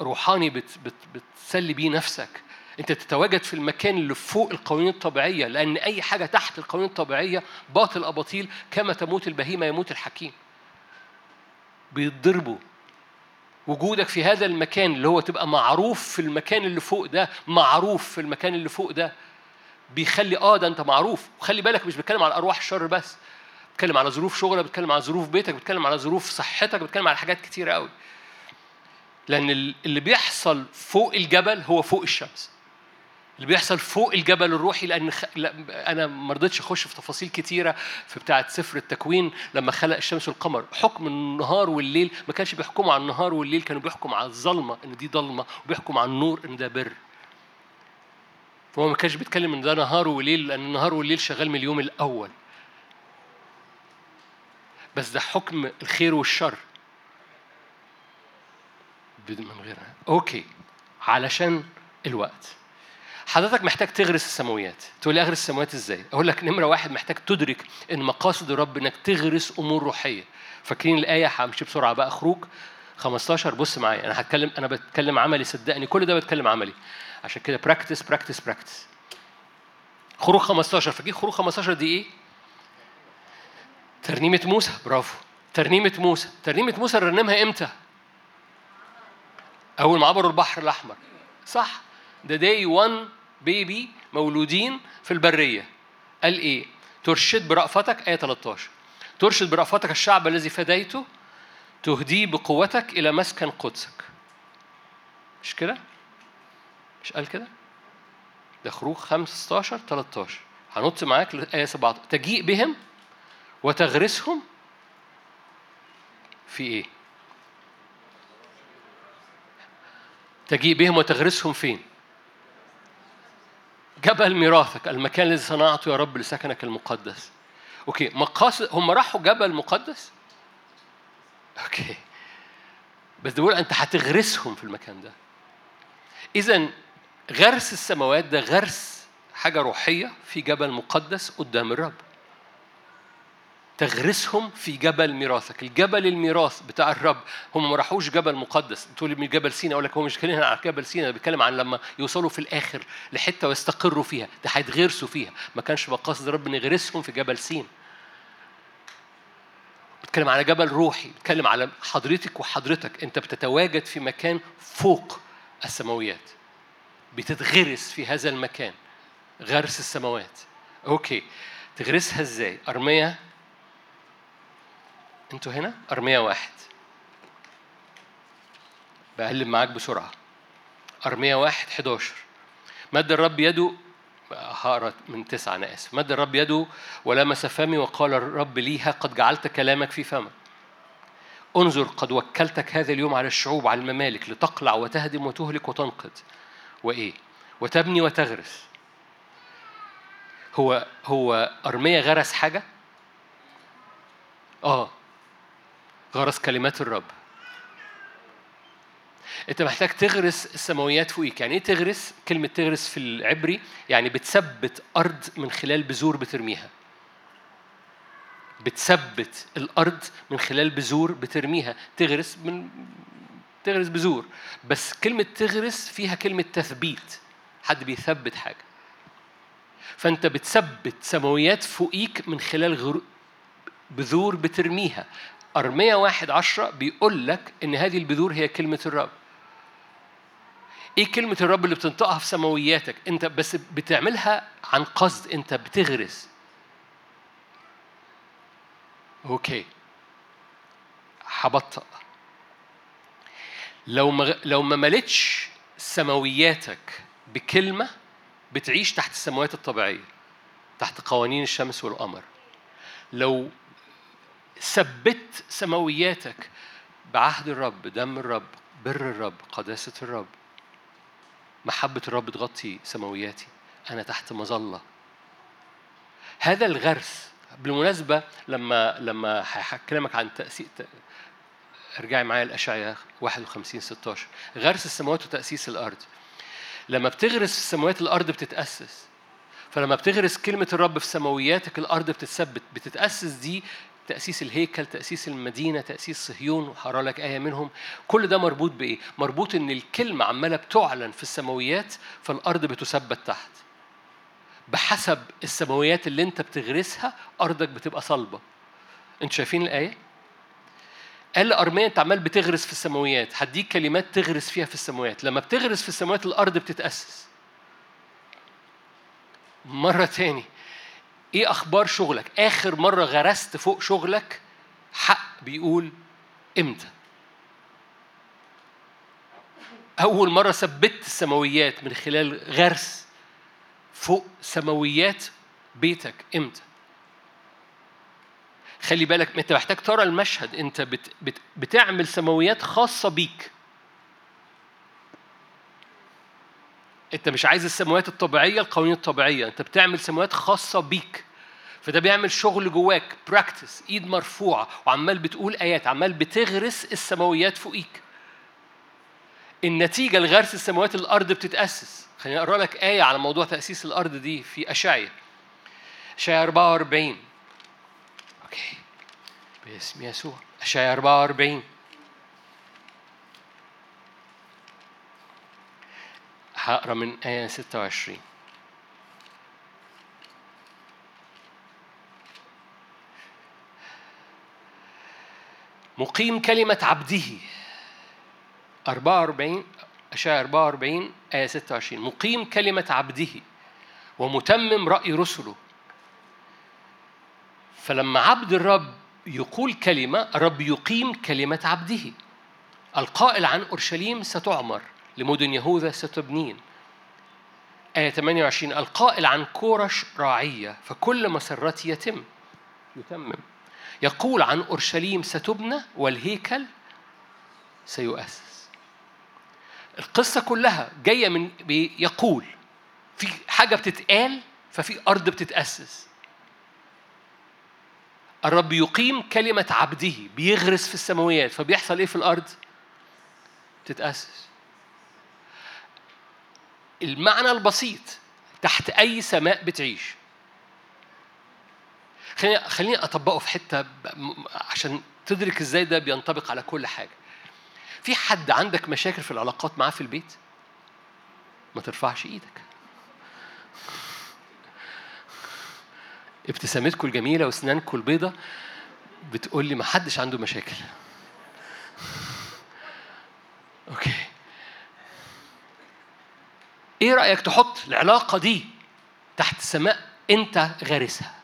روحاني بت بت بتسلي بيه نفسك. انت تتواجد في المكان اللي فوق القوانين الطبيعية لأن أي حاجة تحت القوانين الطبيعية باطل أباطيل كما تموت البهيمة يموت الحكيم. بيتضربوا. وجودك في هذا المكان اللي هو تبقى معروف في المكان اللي فوق ده معروف في المكان اللي فوق ده بيخلي آه ده انت معروف. وخلي بالك مش بتكلم على أرواح الشر بس بتكلم على ظروف شغلك بتكلم على ظروف بيتك بتكلم على ظروف صحتك بتكلم على حاجات كتيرة قوي. لأن اللي بيحصل فوق الجبل هو فوق الشمس. اللي بيحصل فوق الجبل الروحي لأن خ... لا أنا ما رضيتش أخش في تفاصيل كتيرة في بتاعة سفر التكوين لما خلق الشمس والقمر. حكم النهار والليل ما كانش بيحكموا على النهار والليل كانوا بيحكموا على الظلمة إن دي ضلمه وبيحكموا على النور إن ده بر. فهو ما كانش بيتكلم إن ده نهار وليل لأن النهار والليل شغال من اليوم الأول. بس ده حكم الخير والشر. من غيرها. أوكي. علشان الوقت. حضرتك محتاج تغرس السماويات. تقول لي أغرس السماويات إزاي؟ أقول لك نمرة واحد محتاج تدرك إن مقاصد الرب إنك تغرس أمور روحية. فاكرين الآية همشي بسرعة بقى خروج. 15 بص معايا أنا هتكلم أنا بتكلم عملي صدقني كل ده بتكلم عملي. عشان كده practice practice practice خروج 15 فاكرين خروج 15 دي إيه؟ ترنيمة موسى برافو. ترنيمة موسى. ترنيمة موسى رنمها إمتى؟ أول ما عبروا البحر الأحمر. صح؟ ده day 1 baby مولودين في البرية. قال إيه؟ ترشد برأفتك آية 13 ترشد برأفتك الشعب الذي فديته تهديه بقوتك إلى مسكن قدسك مش كده؟ مش قال كده؟ ده خروج 15 13 هنط معاك لآية 17 تجيء بهم وتغرسهم في إيه؟ تجيء بهم وتغرسهم فين؟ جبل ميراثك المكان الذي صنعته يا رب لسكنك المقدس أوكي مقاصد هم راحوا جبل مقدس أوكي. بس بقول أنت هتغرسهم في المكان ده. اذا غرس السماوات ده غرس حاجة روحية في جبل مقدس قدام الرب. تغرسهم في جبل ميراثك. الجبل الميراث بتاع الرب هم ما راحوش جبل مقدس. تقول من جبل سينا أقول لك هو مش بيتكلم عن جبل سينا بيتكلم عن لما يوصلوا في الآخر لحتة ويستقروا فيها. ده هيتغرسوا فيها. ما كانش مقاصد الرب نغرسهم في جبل سين بتكلم على جبل روحي بتكلم على حضرتك وحضرتك. انت بتتواجد في مكان فوق السماويات. بتتغرس في هذا المكان. غرس السماوات. أوكي. تغرسها إزاي؟ أرمية. أنتوا هنا؟ أرمية واحد. بقلب معاك بسرعة. أرمية واحد 11 مد الرب يده هقرأ من تسعة أنا آسف مد الرب يده ولمس فمي وقال الرب ليها قد جعلت كلامك في فمك. انظر قد وكلتك هذا اليوم على الشعوب على الممالك لتقلع وتهدم وتهلك وتنقذ. وإيه؟ وتبني وتغرس. هو هو أرمية غرس حاجة؟ آه. غرس كلمات الرب. انت محتاج تغرس السماويات فوقيك. يعني إيه تغرس؟ كلمة تغرس في العبري يعني بتثبت أرض من خلال بذور بترميها. بتثبت الأرض من خلال بذور بترميها. تغرس من تغرس بذور. بس كلمة تغرس فيها كلمة تثبيت. حد بيثبت حاجة. فانت بتثبت سماويات فوقيك من خلال غر... بذور بترميها. أرمية واحد عشرة بيقول لك إن هذه البذور هي كلمة الرب. إيه كلمة الرب اللي بتنطقها في سماوياتك؟ أنت بس بتعملها عن قصد أنت بتغرس. أوكي. هبطأ. لو ما لو ما ملتش سماوياتك بكلمة بتعيش تحت السماوات الطبيعية. تحت قوانين الشمس والقمر. لو ثبت سماوياتك بعهد الرب، دم الرب، بر الرب، قداسة الرب، محبة الرب تغطي سماوياتي. أنا تحت مظلة. هذا الغرس بالمناسبة لما لما هكلمك عن تأسيس ارجعي معايا الأشعياء 51 16 غرس السماوات وتأسيس الأرض. لما بتغرس في السماوات الأرض بتتأسس. فلما بتغرس كلمة الرب في سماوياتك الأرض بتتثبت. بتتأسس دي تأسيس الهيكل تأسيس المدينة تأسيس صهيون هقرا لك آية منهم. كل ده مربوط بإيه؟ مربوط إن الكلمة عمالة بتعلن في السماويات فالأرض بتثبت تحت. بحسب السماويات اللي أنت بتغرسها أرضك بتبقى صلبة. أنتوا شايفين الآية؟ قال لأرميا أنت عمال بتغرس في السماويات. هديك كلمات تغرس فيها في السماويات. لما بتغرس في السماوات الأرض بتتأسس. مرة تاني إيه أخبار شغلك؟ آخر مرة غرست فوق شغلك؟ حق بيقول إمتى؟ أول مرة ثبت السماويات من خلال غرس فوق سماويات بيتك إمتى؟ خلي بالك أنت محتاج ترى المشهد أنت بت بت بتعمل سماويات خاصة بيك. انت مش عايز السماوات الطبيعية القوانين الطبيعية. انت بتعمل سماوات خاصة بيك. فده بيعمل شغل جواك. practice ايد مرفوعة. وعمال بتقول آيات. عمال بتغرس السماويات فوقيك. النتيجة لغرس السماوات الأرض بتتأسس. خليني أقرأ لك آية على موضوع تأسيس الأرض دي في اشعيا اشعيا 44 okay باسم يسوع. اشعيا 44 هقرأ من آية 26 مقيم كلمة عبده. 44 أشعة 44 آية 26 مقيم كلمة عبده ومتمم رأي رسله. فلما عبد الرب يقول كلمة الرب يقيم كلمة عبده. القائل عن أورشليم ستعمر. لمدن يهوذا ستبنين. آية 28 القائل عن كورش راعية فكل مسرتي يتم. يتمم. يقول عن أورشليم ستبنى والهيكل سيؤسس. القصة كلها جاية من يقول في حاجة بتتقال ففي أرض بتتأسس. الرب يقيم كلمة عبده بيغرس في السماويات فبيحصل إيه في الأرض؟ تتأسس. المعنى البسيط تحت أي سماء بتعيش. خليني خليني أطبقه في حتة عشان تدرك إزاي ده بينطبق على كل حاجة. في حد عندك مشاكل في العلاقات معاه في البيت؟ ما ترفعش إيدك. ابتسامتكم الجميله واسنانكم البيضه بتقول لي ما حدش عنده مشاكل. أوكي. إيه رأيك تحط العلاقة دي تحت سماء انت غارسها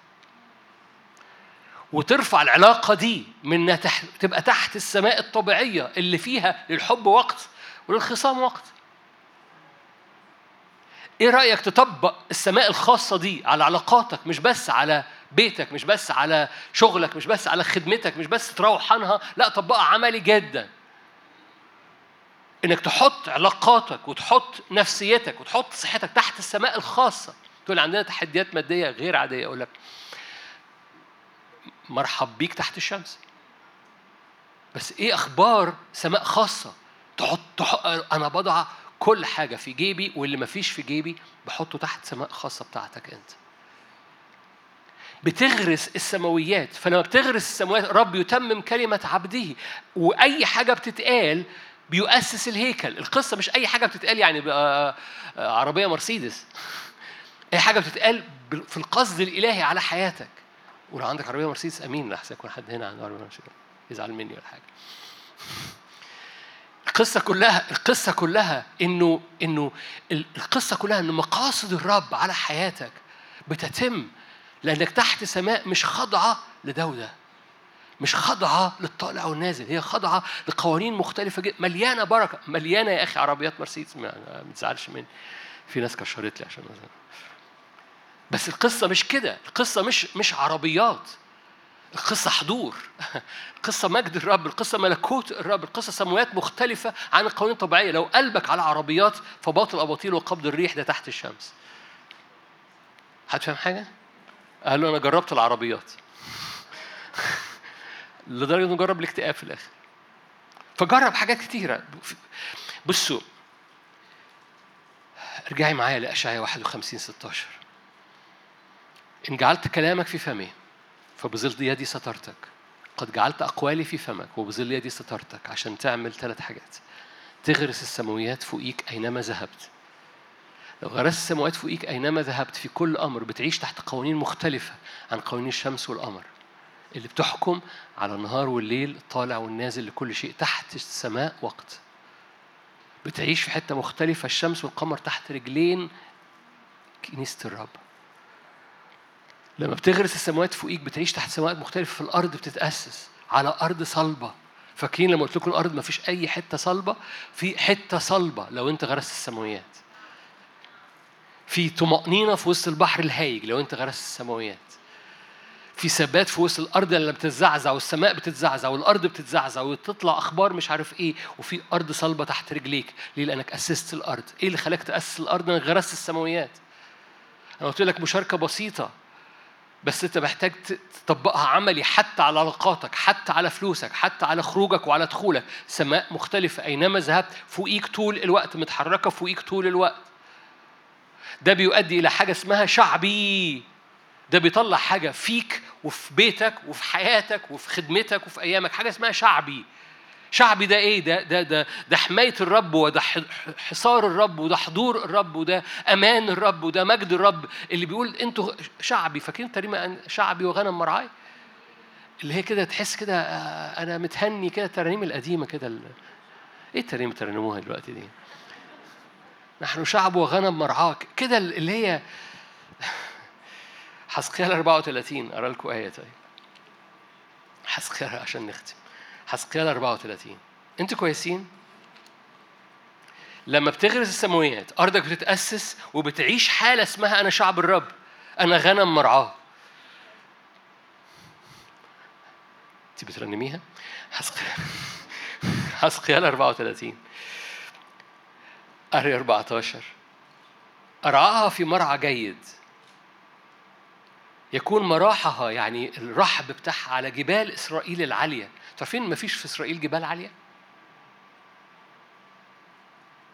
وترفع العلاقة دي من تحت تبقى تحت السماء الطبيعية اللي فيها للحب وقت وللخصام وقت. إيه رأيك تطبق السماء الخاصة دي على علاقاتك مش بس على بيتك مش بس على شغلك مش بس على خدمتك مش بس تروح عنها لا طبقها عملي جدا إنك تحط علاقاتك وتحط نفسيتك وتحط صحتك تحت السماء الخاصة. تقول عندنا تحديات مادية غير عادية أقول لك. مرحب بيك تحت الشمس. بس إيه أخبار سماء خاصة؟ تحط, تحط أنا بضع كل حاجة في جيبي واللي ما فيش في جيبي بحطه تحت سماء خاصة بتاعتك أنت. بتغرس السماويات. فلما بتغرس السماويات رب يتمم كلمة عبده. وأي حاجة بتتقال بيؤسس الهيكل. القصة مش أي حاجة بتتقال يعني بقى عربية مرسيدس. [laughs] أي حاجة بتتقال في القصد الإلهي على حياتك. ولو عندك عربية مرسيدس؟ أمين لحسن يكون حد هنا عنده عربية مرسيدس. يزعل مني ولا حاجة. [laughs] القصة كلها القصة كلها إنه إنه القصة كلها إن مقاصد الرب على حياتك بتتم لأنك تحت سماء مش خاضعة لدولة مش خاضعة للطالع والنازل هي خاضعة لقوانين مختلفة جدا مليانة بركة مليانة يا أخي عربيات مرسيدس ما تزعلش مني. في ناس كشرت لي عشان مثلا بس القصة مش كده القصة مش مش عربيات. القصة حضور [laughs] القصة مجد الرب القصة ملكوت الرب القصة سموات مختلفة عن القوانين الطبيعية. لو قلبك على عربيات فباطل أباطيل وقبض الريح ده تحت الشمس. هتفهم حاجة؟ قال له أنا جربت العربيات. [laughs] لدرجة إنه جرب الاكتئاب في الآخر. فجرب حاجات كتيرة. بصوا ارجعي معايا لأشعياء 51 16 إن جعلت كلامك في فمي فبظل يدي سترتك. قد جعلت أقوالي في فمك وبظل يدي سترتك عشان تعمل ثلاث حاجات. تغرس السماويات فوقيك أينما ذهبت. لو غرست السماوات فوقيك أينما ذهبت في كل أمر بتعيش تحت قوانين مختلفة عن قوانين الشمس والقمر. اللي بتحكم على النهار والليل الطالع والنازل لكل شيء تحت السماء وقت. بتعيش في حتة مختلفة الشمس والقمر تحت رجلين كنيسة الرب. لما بتغرس السماوات فوقيك بتعيش تحت سماوات مختلفة في الأرض بتتأسس على أرض صلبة. فاكرين لما قلت لكم الأرض ما فيش أي حتة صلبة؟ في حتة صلبة لو أنت غرست السماويات في طمأنينة في وسط البحر الهايج لو أنت غرست السماويات في ثبات في وسط الأرض اللي بتتزعزع والسماء بتتزعزع والأرض بتتزعزع وتطلع أخبار مش عارف إيه وفي أرض صلبة تحت رجليك. ليه؟ لأنك أسست الأرض. إيه اللي خلاك تأسس الأرض؟ إنك غرست السماويات. أنا قلت لك مشاركة بسيطة بس أنت محتاج تطبقها عملي حتى على علاقاتك حتى على فلوسك حتى على خروجك وعلى دخولك. سماء مختلفة. أينما ذهبت فوقيك طول الوقت متحركة فوقيك طول الوقت. ده بيؤدي إلى حاجة اسمها شعبي. ده بيطلع حاجة فيك وفي بيتك وفي حياتك وفي خدمتك وفي أيامك. حاجة اسمها شعبي. شعبي ده إيه؟ ده ده ده ده حماية الرب وده حصار الرب وده حضور الرب وده أمان الرب وده مجد الرب. اللي بيقول أنتوا شعبي. فاكرين تريمه شعبي وغنم مرعاي؟ اللي هي كده تحس كده آه، أنا متهني كده الترانيم القديمة كده إيه الترانيم ترنموها دلوقتي دي؟ نحن شعب وغنم مرعاك. كده اللي هي حسقيال 34 أرى لكم آية طيب. حسقيال عشان نختم. حسقيال 34 أنتوا كويسين؟ لما بتغرس السماويات أرضك بتتأسس وبتعيش حالة اسمها أنا شعب الرب أنا غنم مرعاه. أنت بترنميها؟ حسقيال حسقيال 34 أري 14 أرعاها في مرعى جيد. يكون مراحها يعني الرحب بتاعها على جبال إسرائيل العالية. تعرفين ما فيش في إسرائيل جبال عالية؟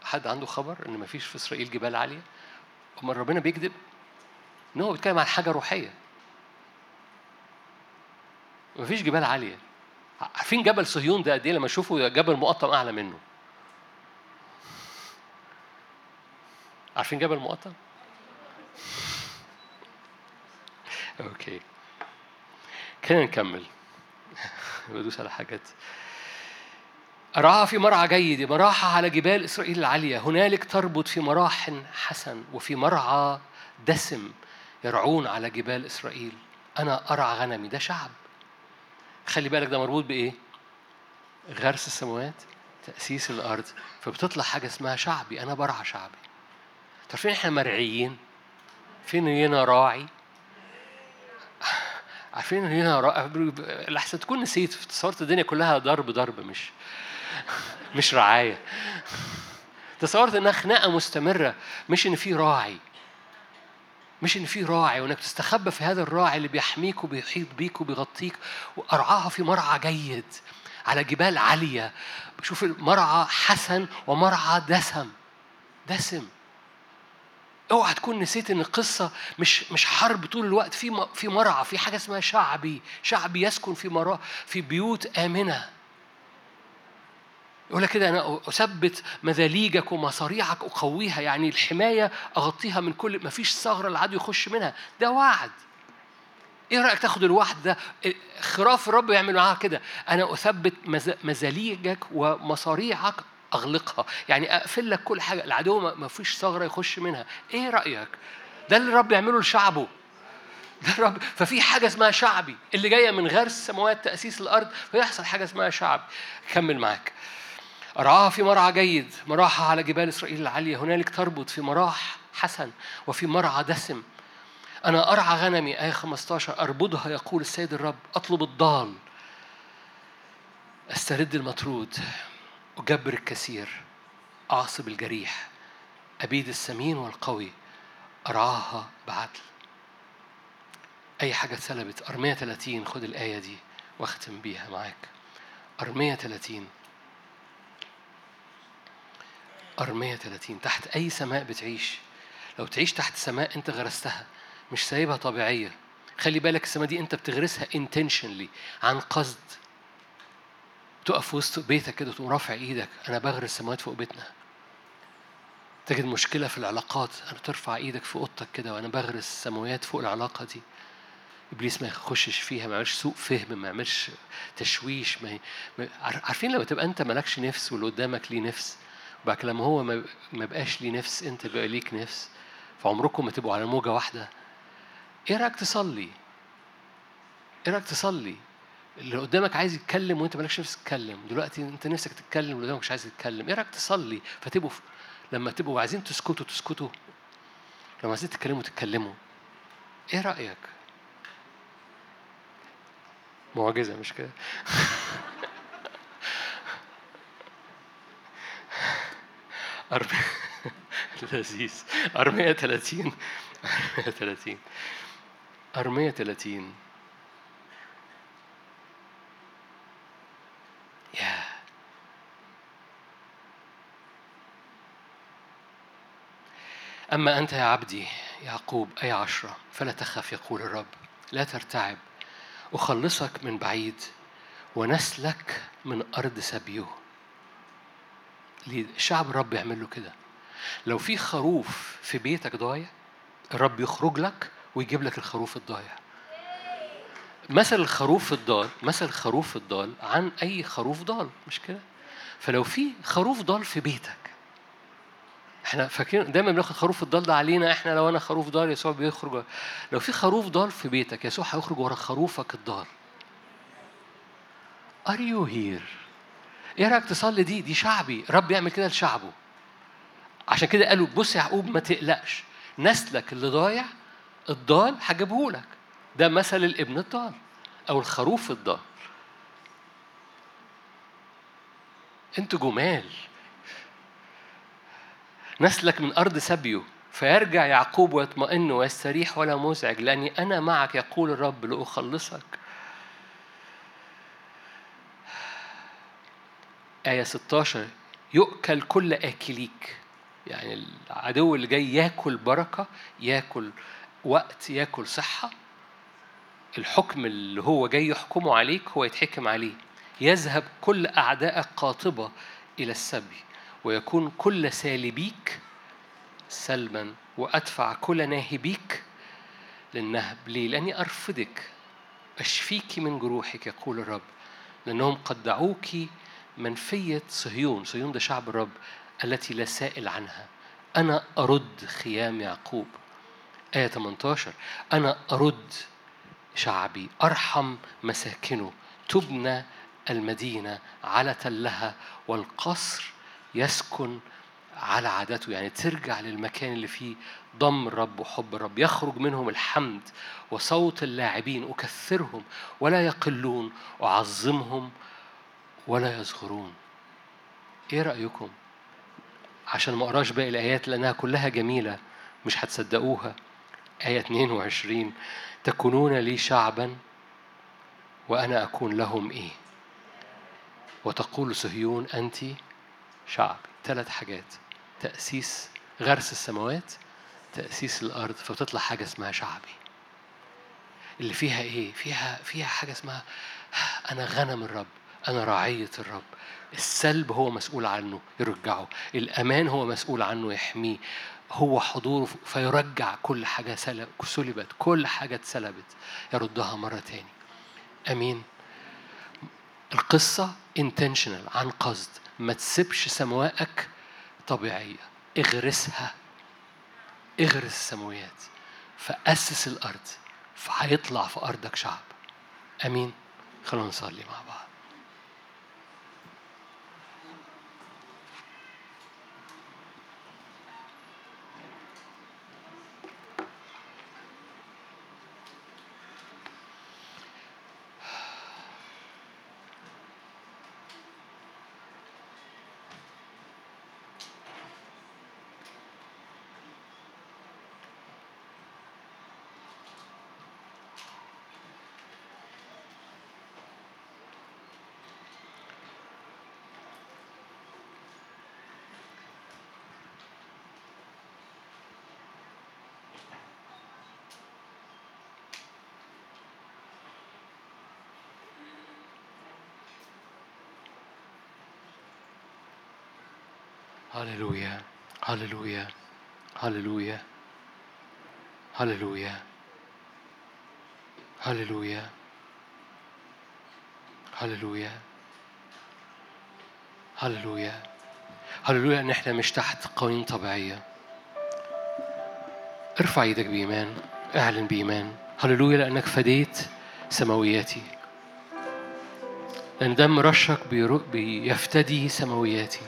حد عنده خبر إن ما فيش في إسرائيل جبال عالية؟ أمال ربنا بيكذب؟ إن هو بيتكلم عن حاجة روحية. ما فيش جبال عالية. عارفين جبل صهيون ده قد إيه؟ لما أشوفه جبل مقطم أعلى منه. عارفين جبل مقطم؟ أوكي. خلينا نكمل. بدوس على حاجات. أراها في مرعى جيد مراحة على جبال إسرائيل العالية. هنالك تربط في مراح حسن وفي مرعى دسم يرعون على جبال إسرائيل. أنا أرعى غنمي ده شعب. خلي بالك ده مربوط بإيه؟ غرس السماوات تأسيس الأرض. فبتطلع حاجة اسمها شعبي. أنا برعى شعبي. تعرفين إحنا مرعيين؟ فين هنا راعي؟ عارفين هنا لحسن تكون نسيت تصورت الدنيا كلها ضرب ضرب مش [laughs] مش رعاية. تصورت انها خناقة مستمرة مش ان في راعي. مش ان في راعي وانك تستخبى في هذا الراعي اللي بيحميك وبيحيط بيك وبيغطيك. وأرعاها في مرعى جيد على جبال عالية. بشوف مرعى حسن ومرعى دسم. دسم. اوعى تكون نسيت ان القصة مش مش حرب طول الوقت. في في مرعى في حاجة اسمها شعبي. شعبي يسكن في مرا في بيوت آمنة. يقول لك كده أنا أثبت مذاليجك ومصاريعك أقويها. يعني الحماية أغطيها من كل ما فيش ثغرة العدو يخش منها. ده وعد. إيه رأيك تاخد الوعد ده؟ خراف الرب يعمل معاها كده. أنا أثبت مزاليجك ومصاريعك أغلقها. يعني أقفل لك كل حاجة. العدو ما فيش ثغرة يخش منها. إيه رأيك؟ ده اللي الرب يعمله لشعبه. ده الرب ففي حاجة اسمها شعبي. اللي جاية من غرس السماوات تأسيس الأرض فيحصل حاجة اسمها شعب كمل معاك. أرعاها في مرعى جيد. مراحة على جبال إسرائيل العالية. هنالك تربط في مراح حسن وفي مرعى دسم. أنا أرعى غنمي. آية 15 أربضها يقول السيد الرب. أطلب الضال. أسترد المطرود. أجبر الكثير أعصب الجريح أبيد السمين والقوي أرعاها بعدل. أي حاجة اتسلبت أرمية 30 خد الآية دي واختم بيها معاك. أرمية 30 أرمية 30 تحت أي سماء بتعيش. لو تعيش تحت سماء أنت غرستها مش سايبها طبيعية. خلي بالك السماء دي أنت بتغرسها intentionally عن قصد. تقف وسط بيتك كده تقوم رافع إيدك. أنا بغرس السماوات فوق بيتنا. تجد مشكلة في العلاقات. أنا ترفع إيدك في اوضتك كده وأنا بغرس السماوات فوق العلاقة دي. إبليس ما يخشش فيها ما يعملش سوء فهم ما يعملش تشويش ما, ي... عارفين لما تبقى انت مالكش نفس واللي قدامك ليه نفس وبعد لما هو ما بقاش ليه نفس انت بقى ليك نفس. فعمركم ما تبقوا على موجة واحدة. إيه رأيك تصلي؟ إيه رأيك تصلي؟ اللي قدامك عايز يتكلم وانت مالكش نفس تتكلم. دلوقتي انت نفسك تتكلم واللي قدامك مش عايز يتكلم إيه رايك تصلي؟ فتبقوا في... لما تبقوا عايزين تسكتوا تسكتوا. لما عايزين تتكلموا تتكلموا. إيه رأيك؟ معجزة مش كده؟ [laughs] أربعة [laughs] لذيذ. 430 430 430 أما أنت يا عبدي يعقوب أي عشرة؟ فلا تخف يقول الرب. لا ترتعب. أخلصك من بعيد ونسلك من أرض سبيه. الشعب الرب يعمل له كده. لو في خروف في بيتك ضايع الرب يخرج لك ويجيب لك الخروف الضايع. مثل الخروف الضال مثل الخروف الضال عن أي خروف ضال مش كده؟ فلو في خروف ضال في بيتك إحنا فاكرين دايما بناخد خروف الضال ده علينا إحنا لو أنا خروف ضال يسوع بيخرج لو في خروف ضال في بيتك يسوع هيخرج ورا خروفك الضال. Are you here؟ إيه رايك تصلي دي؟ دي شعبي. رب يعمل كده لشعبه. عشان كده قالوا بص يا يعقوب ما تقلقش. نسلك اللي ضايع الضال هجيبه لك ده مثل الابن الضال أو الخروف الضال. أنتوا جمال. نسلك من أرض سبيه فيرجع يعقوب ويطمئن ويستريح ولا مزعج لأني أنا معك يقول الرب لأخلصك. آية 16 يؤكل كل آكليك. يعني العدو اللي جاي ياكل بركة ياكل وقت ياكل صحة. الحكم اللي هو جاي يحكمه عليك هو يتحكم عليه. يذهب كل أعدائك قاطبة إلى السبي. ويكون كل سالبيك سلما وأدفع كل ناهبيك للنهب ليه؟ لأني أرفضك أشفيك من جروحك يقول الرب لأنهم قد دعوك منفية صهيون صهيون ده شعب الرب التي لا سائل عنها أنا أرد خيام يعقوب آية 18 أنا أرد شعبي أرحم مساكنه تبنى المدينة على تلها والقصر يسكن على عادته يعني ترجع للمكان اللي فيه ضم الرب وحب الرب. يخرج منهم الحمد وصوت اللاعبين. أكثرهم ولا يقلون أعظمهم ولا يصغرون. إيه رأيكم؟ عشان ما أقراش باقي الآيات لأنها كلها جميلة مش هتصدقوها. آية 22 تكونون لي شعبا وأنا أكون لهم إيه؟ وتقول صهيون أنت شعبي ثلاث حاجات. تأسيس غرس السماوات تأسيس الأرض. فبتطلع حاجة اسمها شعبي. اللي فيها إيه؟ فيها فيها حاجة اسمها أنا غنم الرب أنا رعية الرب. السلب هو مسؤول عنه يرجعه. الأمان هو مسؤول عنه يحميه. هو حضوره فيرجع كل حاجة سلبت. كل حاجة اتسلبت يردها مرة تاني. أمين. القصة intentional عن قصد. ما تسيبش سمواءك طبيعية. اغرسها. اغرس السماويات فأسس الأرض. فهيطلع في أرضك شعب. أمين. خلونا نصلي مع بعض. هللويا هللويا هللويا هللويا هللويا هللويا هللويا هللويا إن إحنا مش تحت قوانين طبيعية. ارفع إيدك بإيمان. أعلن بإيمان. هللويا لأنك فديت سماوياتي. لأن دم رشك بيفتدي سماوياتي.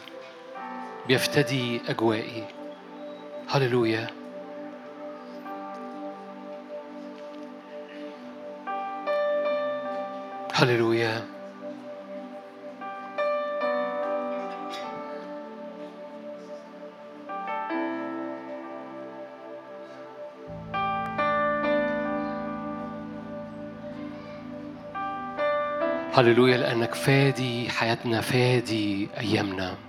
بيفتدي أجوائي. هللويا. هللويا. هللويا لأنك فادي حياتنا فادي أيامنا.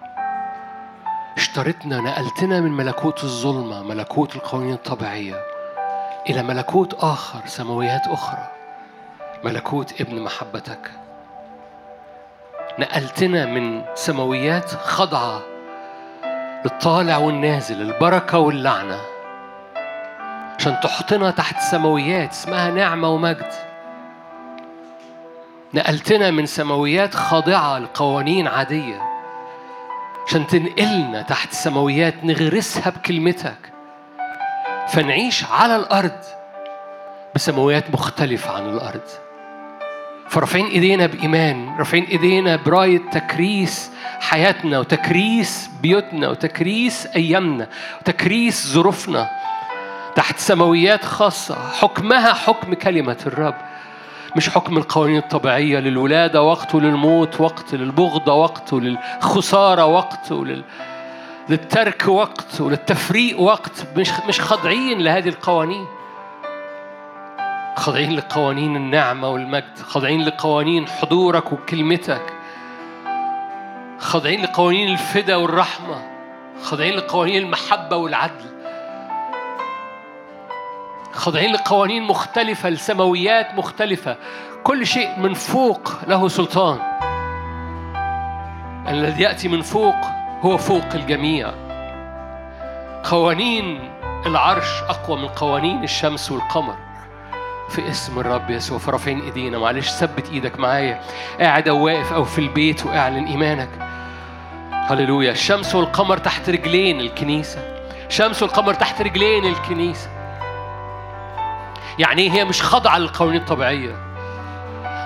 اشترتنا نقلتنا من ملكوت الظلمة ملكوت القوانين الطبيعية إلى ملكوت آخر سماويات أخرى. ملكوت ابن محبتك. نقلتنا من سماويات خضعة للطالع والنازل البركة واللعنة. عشان تحطنا تحت سماويات اسمها نعمة ومجد. نقلتنا من سماويات خاضعة لقوانين عادية. عشان تنقلنا تحت سماويات نغرسها بكلمتك. فنعيش على الأرض بسماويات مختلفة عن الأرض. فرافعين إيدينا بإيمان رافعين إيدينا برايه تكريس حياتنا وتكريس بيوتنا وتكريس أيامنا وتكريس ظروفنا تحت سماويات خاصة. حكمها حكم كلمة الرب. مش حكم القوانين الطبيعية للولادة وقت وللموت وقت للبغضة وقت وللخسارة وقت ولل... للترك وقت وللتفريق وقت مش مش خاضعين لهذه القوانين. خاضعين لقوانين النعمة والمجد خاضعين لقوانين حضورك وكلمتك. خاضعين لقوانين الفدا والرحمة. خاضعين لقوانين المحبة والعدل. خاضعين لقوانين مختلفة لسماويات مختلفة. كل شيء من فوق له سلطان. الذي يأتي من فوق هو فوق الجميع. قوانين العرش أقوى من قوانين الشمس والقمر. في اسم الرب يسوع فرافعين إيدينا. معلش ثبت إيدك معايا. قاعد أو واقف أو في البيت وأعلن إيمانك. هللويا. الشمس والقمر تحت رجلين الكنيسة. شمس والقمر تحت رجلين الكنيسة. يعني هي مش خاضعة للقوانين الطبيعية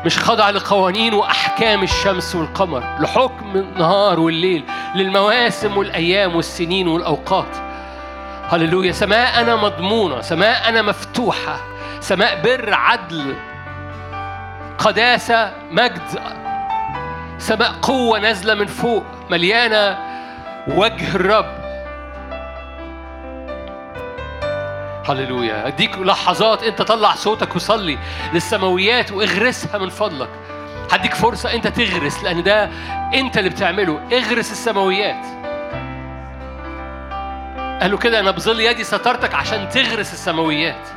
مش خاضعة لقوانين وأحكام الشمس والقمر لحكم النهار والليل للمواسم والأيام والسنين والأوقات. هللويا. سماء أنا مضمونة سماء أنا مفتوحة سماء بر عدل قداسة مجد سماء قوة نازلة من فوق مليانة وجه الرب. هللويا. أديك لحظات. أنت طلع صوتك وصلي للسماويات واغرسها من فضلك. هديك فرصة أنت تغرس لأن ده أنت اللي بتعمله. اغرس السماويات. قالوا كده أنا بظل يدي سترتك عشان تغرس السماويات.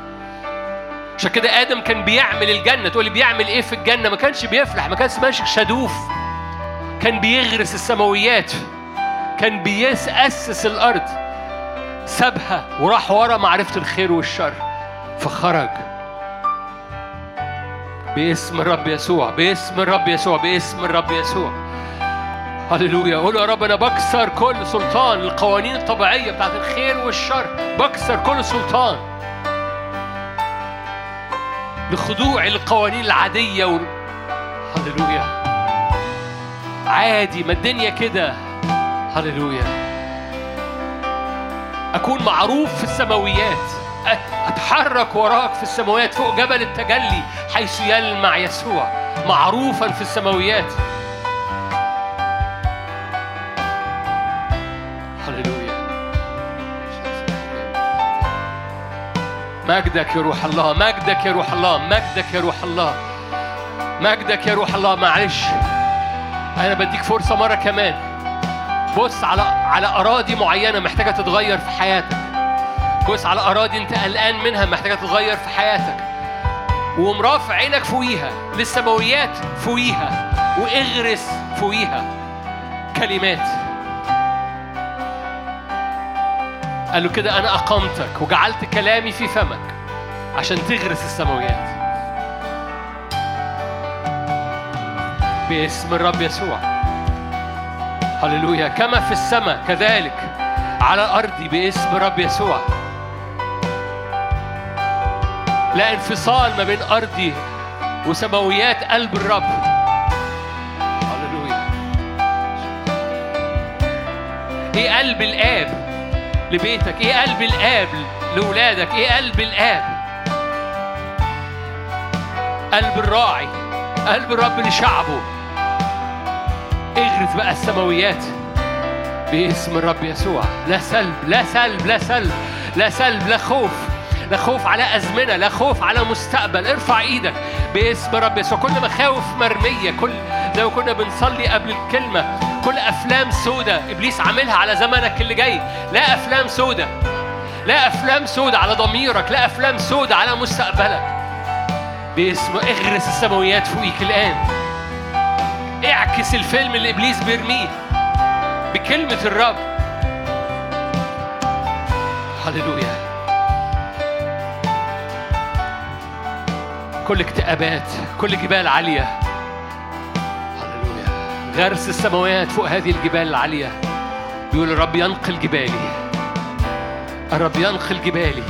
عشان كده آدم كان بيعمل الجنة. تقول لي بيعمل إيه في الجنة؟ ما كانش بيفلح ما كانش ماشي شدوف. كان بيغرس السماويات. كان بيأسس الأرض. سابها وراح ورا معرفة الخير والشر. فخرج. باسم الرب يسوع باسم الرب يسوع باسم الرب يسوع. هللويا. قول يا رب أنا بكسر كل سلطان القوانين الطبيعية بتاعت الخير والشر. بكسر كل سلطان. لخضوع القوانين العادية و... هللويا. عادي ما الدنيا كده. هللويا. أكون معروف في السماويات أتحرك وراك في السماوات فوق جبل التجلي حيث يلمع يسوع. معروفا في السماويات. هللويا. مجدك يا روح الله مجدك يا روح الله مجدك يا روح الله مجدك يا روح الله. معلش أنا بديك فرصة مرة كمان. بص على على أراضي معينة محتاجة تتغير في حياتك. بص على أراضي أنت قلقان منها محتاجة تتغير في حياتك. ومرافع عينك فوقيها للسماويات فوقيها واغرس فوقيها. كلمات. قال له كده أنا أقمتك وجعلت كلامي في فمك عشان تغرس السماويات. باسم الرب يسوع. هللويا. كما في السماء كذلك على الأرض باسم الرب يسوع. لا انفصال ما بين أرضي وسماويات قلب الرب. هللويا. إيه قلب الآب لبيتك؟ إيه قلب الآب لأولادك إيه قلب الآب؟ قلب الراعي قلب الرب لشعبه. اغرس بقى السماويات باسم الرب يسوع. لا سلب لا سلب لا سلب لا سلب لا خوف لا خوف على أزمنة لا خوف على مستقبل. ارفع إيدك باسم رب يسوع. كل مخاوف مرمية كل ما كنا بنصلي قبل الكلمة. كل أفلام سودة. إبليس عاملها على زمنك اللي جاي. لا أفلام سودة لا أفلام سودة على ضميرك لا أفلام سودة على مستقبلك. باسم اغرس السماويات فوقيك الآن. اعكس الفيلم اللي إبليس بيرميه بكلمة الرب. هللويا. كل اكتئابات كل جبال عالية. هللويا. غرس السماوات فوق هذه الجبال العالية. بيقول الرب ينقل جبالي. الرب ينقل جبالي.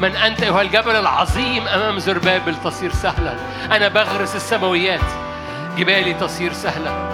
من أنت أيها الجبل العظيم أمام زربابل تصير سهلا. أنا بغرس السماويات. جبالي تصير سهلا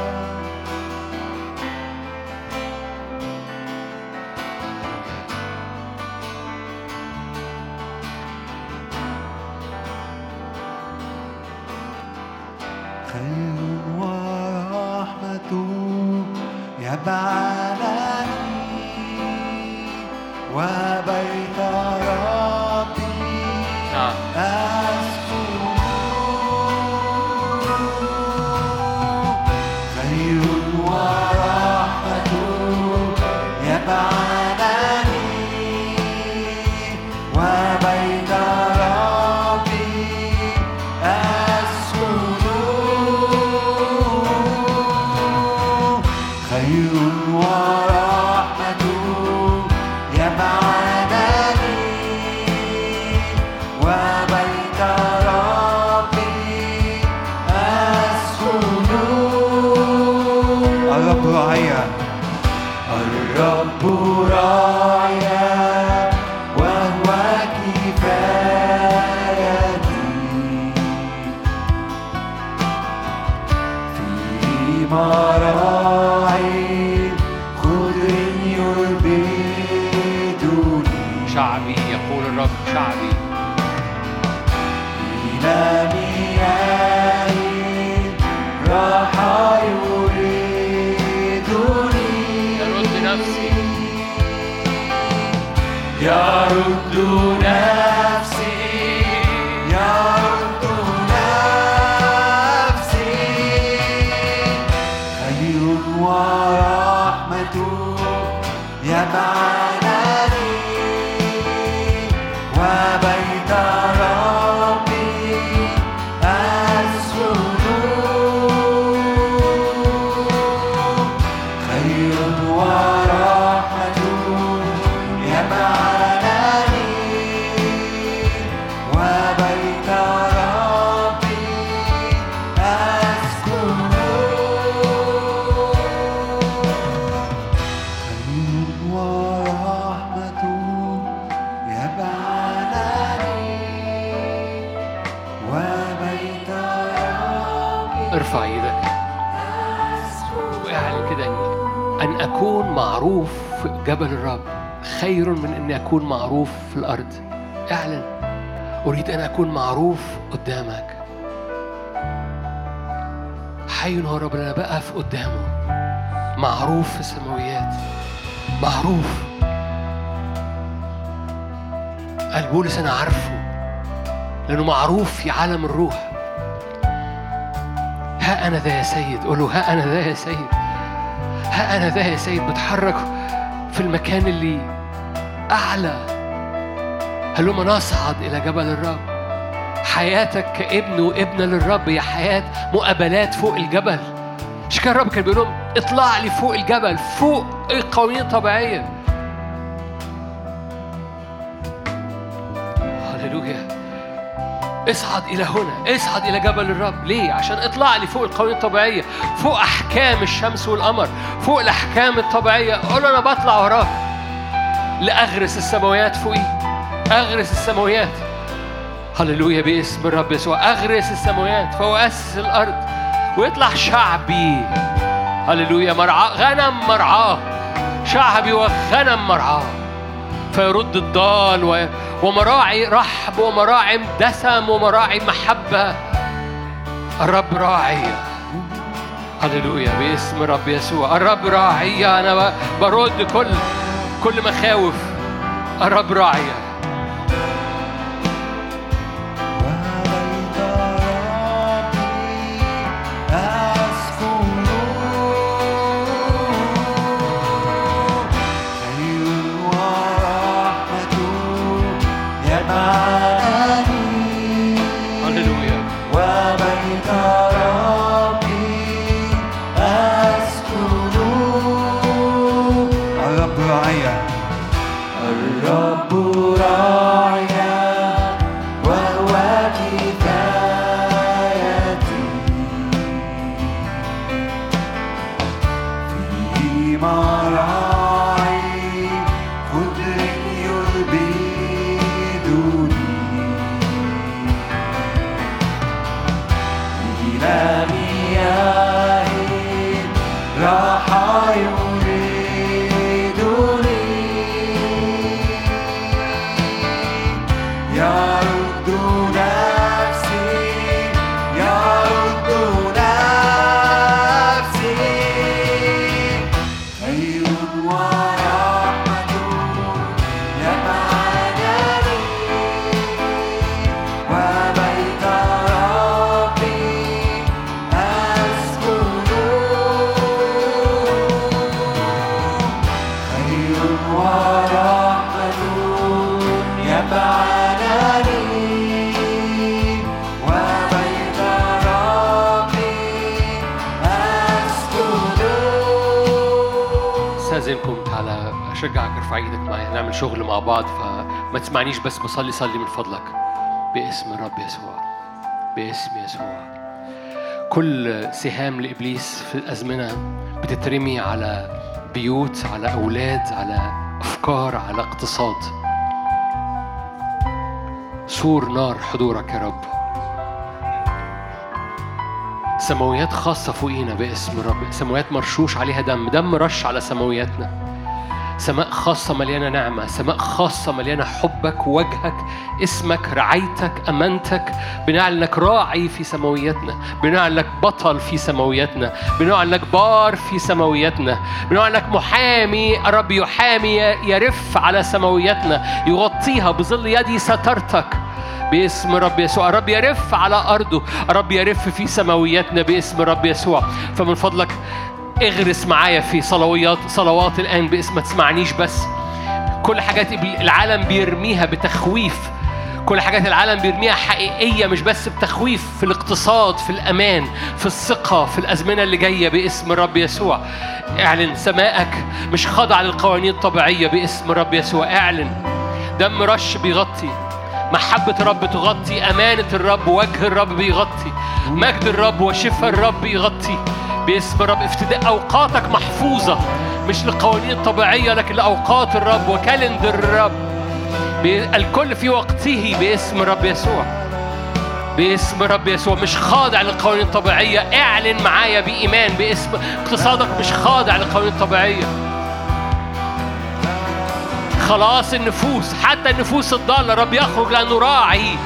قدامه. معروف في السماويات. معروف. قال بولس أنا عارفه لأنه معروف في عالم الروح. ها أنا ذا يا سيد. قول له ها أنا ذا يا سيد. ها أنا ذا يا سيد. بتحرك في المكان اللي أعلى. هلما نصعد إلى جبل الرب؟ حياتك كابن وابنة للرب. هي حياة مقابلات فوق الجبل. مش كان الرب كان بيقول لهم اطلع لي فوق الجبل فوق القوانين الطبيعية. هللويا. اصعد إلى هنا اصعد إلى جبل الرب. ليه؟ عشان اطلع لي فوق القوانين الطبيعية فوق أحكام الشمس والقمر فوق الأحكام الطبيعية. قول أنا بطلع وراك. لأغرس السماويات فوقي. أغرس السماويات. هللويا باسم الرب يسوع. أغرس السماويات فأؤسس الأرض. ويطلع شعبي. هللويا مرعاه غنم مرعاه. شعبي وغنم مرعاه. فيرد الضال ومراعي رحب ومراعي دسم ومراعي محبة. الرب راعي. هللويا باسم الرب يسوع. الرب راعي أنا برد كل كل مخاوف. الرب راعي. بعض فما تسمعنيش بس بصلي صلي من فضلك. باسم الرب يسوع باسم يسوع. كل سهام لإبليس في الأزمنة بتترمي على بيوت على أولاد على أفكار على اقتصاد. سور نار حضورك يا رب. سماويات خاصة فوقينا باسم الرب. سماويات مرشوش عليها دم. دم رش على سماوياتنا. سماء خاصة مليانة نعمة سماء خاصة مليانة حبك وجهك اسمك رعايتك أمانتك. بنعلنك راعي في سماوياتنا بنعلنك بطل في سماوياتنا بنعلنك بار في سماوياتنا بنعلنك محامي رب يحامي يرف على سماوياتنا يغطيها بظل يدي سترتك. باسم رب يسوع رب يرف على أرضه رب يرف في سماوياتنا باسم رب يسوع. فمن فضلك اغرس معايا في صلوات صلوات الآن باسم ما تسمعنيش بس. كل حاجات العالم بيرميها بتخويف. كل حاجات العالم بيرميها حقيقية مش بس بتخويف في الاقتصاد في الأمان في الثقة في الأزمنة اللي جاية باسم الرب يسوع. اعلن سمائك مش خاضع للقوانين الطبيعية باسم الرب يسوع. اعلن دم رش بيغطي. محبة الرب تغطي. أمانة الرب وجه الرب بيغطي. مجد الرب وشفاء الرب بيغطي. باسم الرب افتداء أوقاتك محفوظة مش للقوانين الطبيعية لكن لأوقات الرب وكالندر الرب. الكل في وقته. باسم الرب يسوع. باسم الرب يسوع. مش خاضع للقوانين الطبيعية اعلن معايا بإيمان باسم اقتصادك مش خاضع للقوانين الطبيعية خلاص النفوس حتى النفوس الضالة رب يخرج لأنه راعي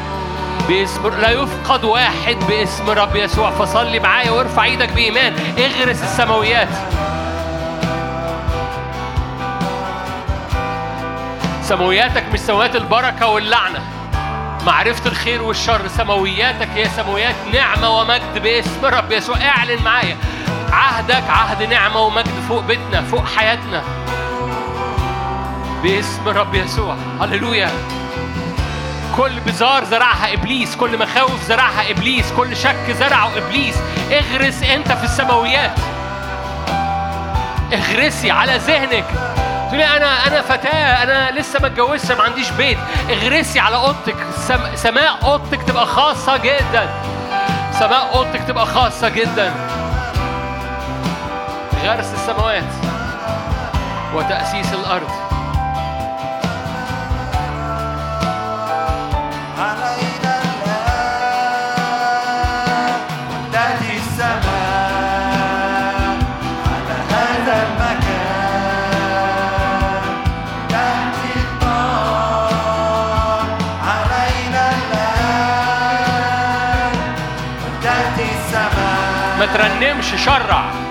باسم لا يفقد واحد باسم رب يسوع. فصلي معايا وارفع إيدك بإيمان. اغرس السماويات. سماوياتك مش سماويات البركة واللعنة. معرفة الخير والشر. سماوياتك هي سماويات نعمة ومجد باسم رب يسوع. اعلن معايا. عهدك عهد نعمة ومجد فوق بيتنا فوق حياتنا. باسم رب يسوع. هللويا. كل بزار زرعها إبليس كل مخاوف زرعها إبليس كل شك زرعه إبليس. اغرس أنت في السماويات. اغرسي على ذهنك. تقولي أنا أنا فتاة أنا لسه ما اتجوزتش ما عنديش بيت. اغرسي على أوضتك. سم... سماء أوضتك تبقى خاصة جدا. سماء أوضتك تبقى خاصة جدا. غرس السماوات وتأسيس الأرض. ترنمش شرع.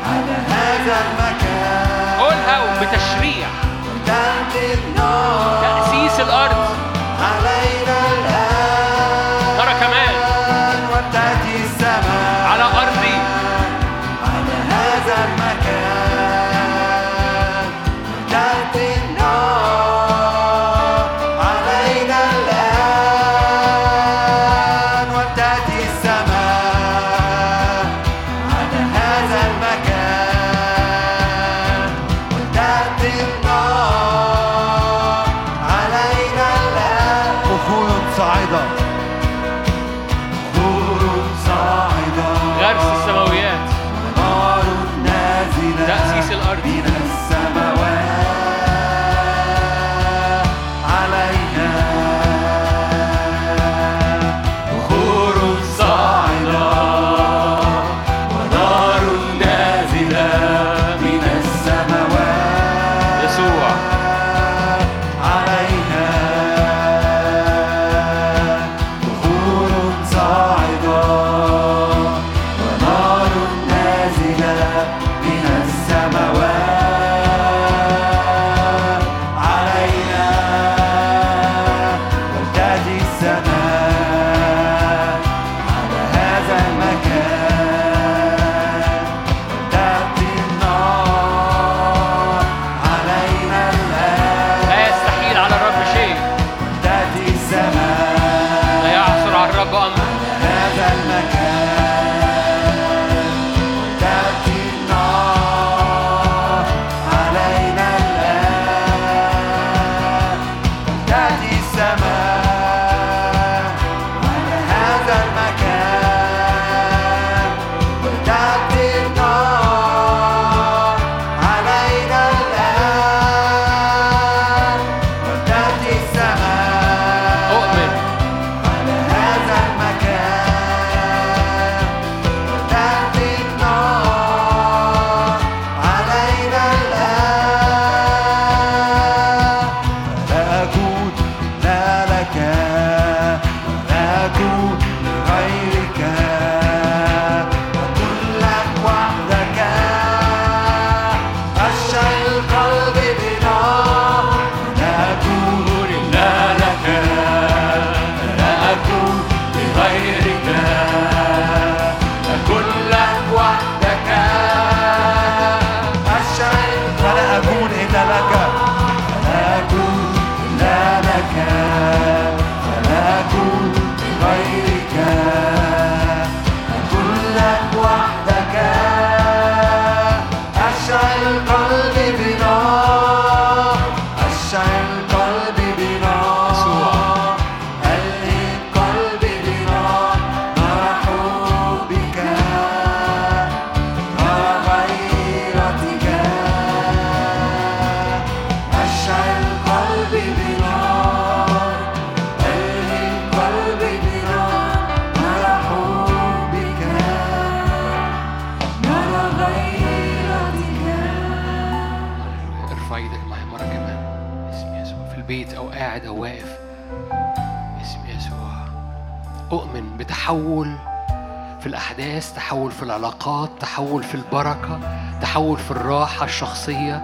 تحول في الراحة الشخصية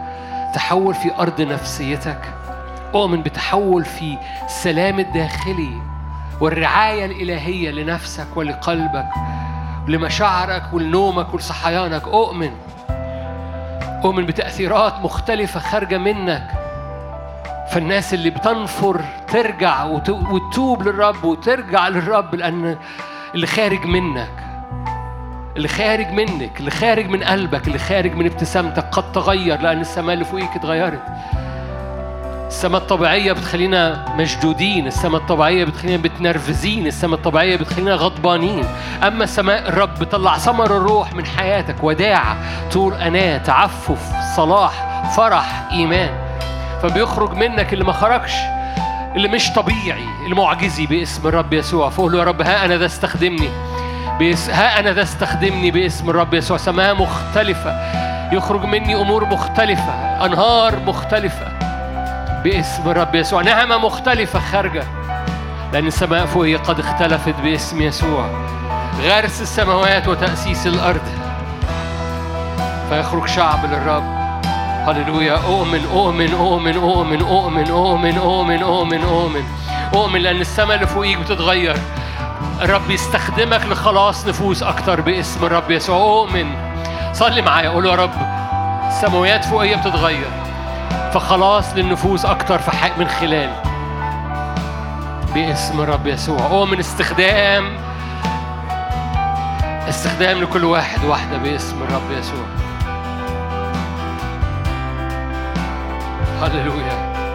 تحول في أرض نفسيتك. أؤمن بتحول في السلام الداخلي والرعاية الإلهية لنفسك ولقلبك لمشاعرك ولنومك ولصحيانك. أؤمن أؤمن بتأثيرات مختلفة خارجة منك. فالناس اللي بتنفر ترجع وتتوب للرب وترجع للرب لأن اللي خارج منك. اللي خارج منك اللي خارج من قلبك اللي خارج من ابتسامتك قد تغير لأن السماء اللي فوقيك اتغيرت. السماء الطبيعية بتخلينا مشدودين السماء الطبيعية بتخلينا بتنرفزين السماء الطبيعية بتخلينا غضبانين. أما السماء الرب بتطلع ثمر الروح من حياتك وداعة طول أناة تعفف صلاح فرح إيمان. فبيخرج منك اللي ما خرجش اللي مش طبيعي المعجزي باسم الرب يسوع. فقول له يا رب ها أنا ده استخدمني. بيس ها أنا ده استخدمني باسم الرب يسوع. سماء مختلفة. يخرج مني أمور مختلفة. أنهار مختلفة. باسم الرب يسوع. نعمة مختلفة خارجة. لأن السماء فوقي قد اختلفت باسم يسوع. غرس السماوات وتأسيس الأرض. فيخرج شعب للرب. هللويا. أؤمن أؤمن أؤمن أؤمن أؤمن أؤمن أؤمن أؤمن أؤمن. أؤمن لأن السماء اللي فوقيك بتتغير. الرب يستخدمك لخلاص نفوس أكتر باسم الرب يسوع. أؤمن صلي معايا. قول يا رب السماويات فوقية بتتغير فخلاص للنفوس أكتر من خلال باسم الرب يسوع. أؤمن استخدام استخدام لكل واحد واحدة باسم الرب يسوع. هللويا هللويا.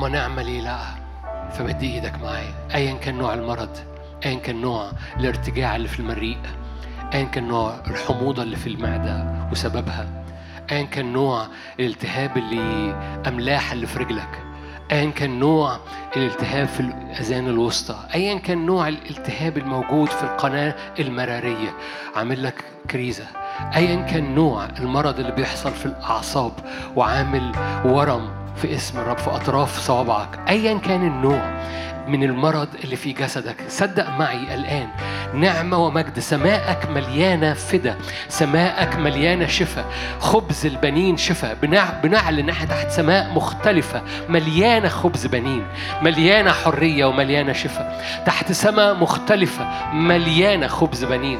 طالما نعمة لي لا فمد إيدك معايا ايا كان نوع المرض ايا كان نوع الارتجاع اللي في المريء ايا كان نوع الحموضة اللي في المعدة وسببها ايا كان نوع الالتهاب اللي أملاح اللي في رجلك ايا كان نوع الالتهاب في الأذان الوسطى ايا كان نوع الالتهاب الموجود في القناة المرارية. عامل لك كريزة. ايا كان نوع المرض اللي بيحصل في الأعصاب وعامل ورم في اسم الرب في أطراف صوابعك أيا كان النوع. من المرض اللي في جسدك. صدق معي الآن. نعمة ومجد. سماءك مليانة فدا. سماءك مليانة شفاء. خبز البنين شفاء. بنعلن إن إحنا تحت سماء مختلفة. مليانة خبز بنين. مليانة حرية ومليانة شفاء. تحت سماء مختلفة. مليانة خبز بنين.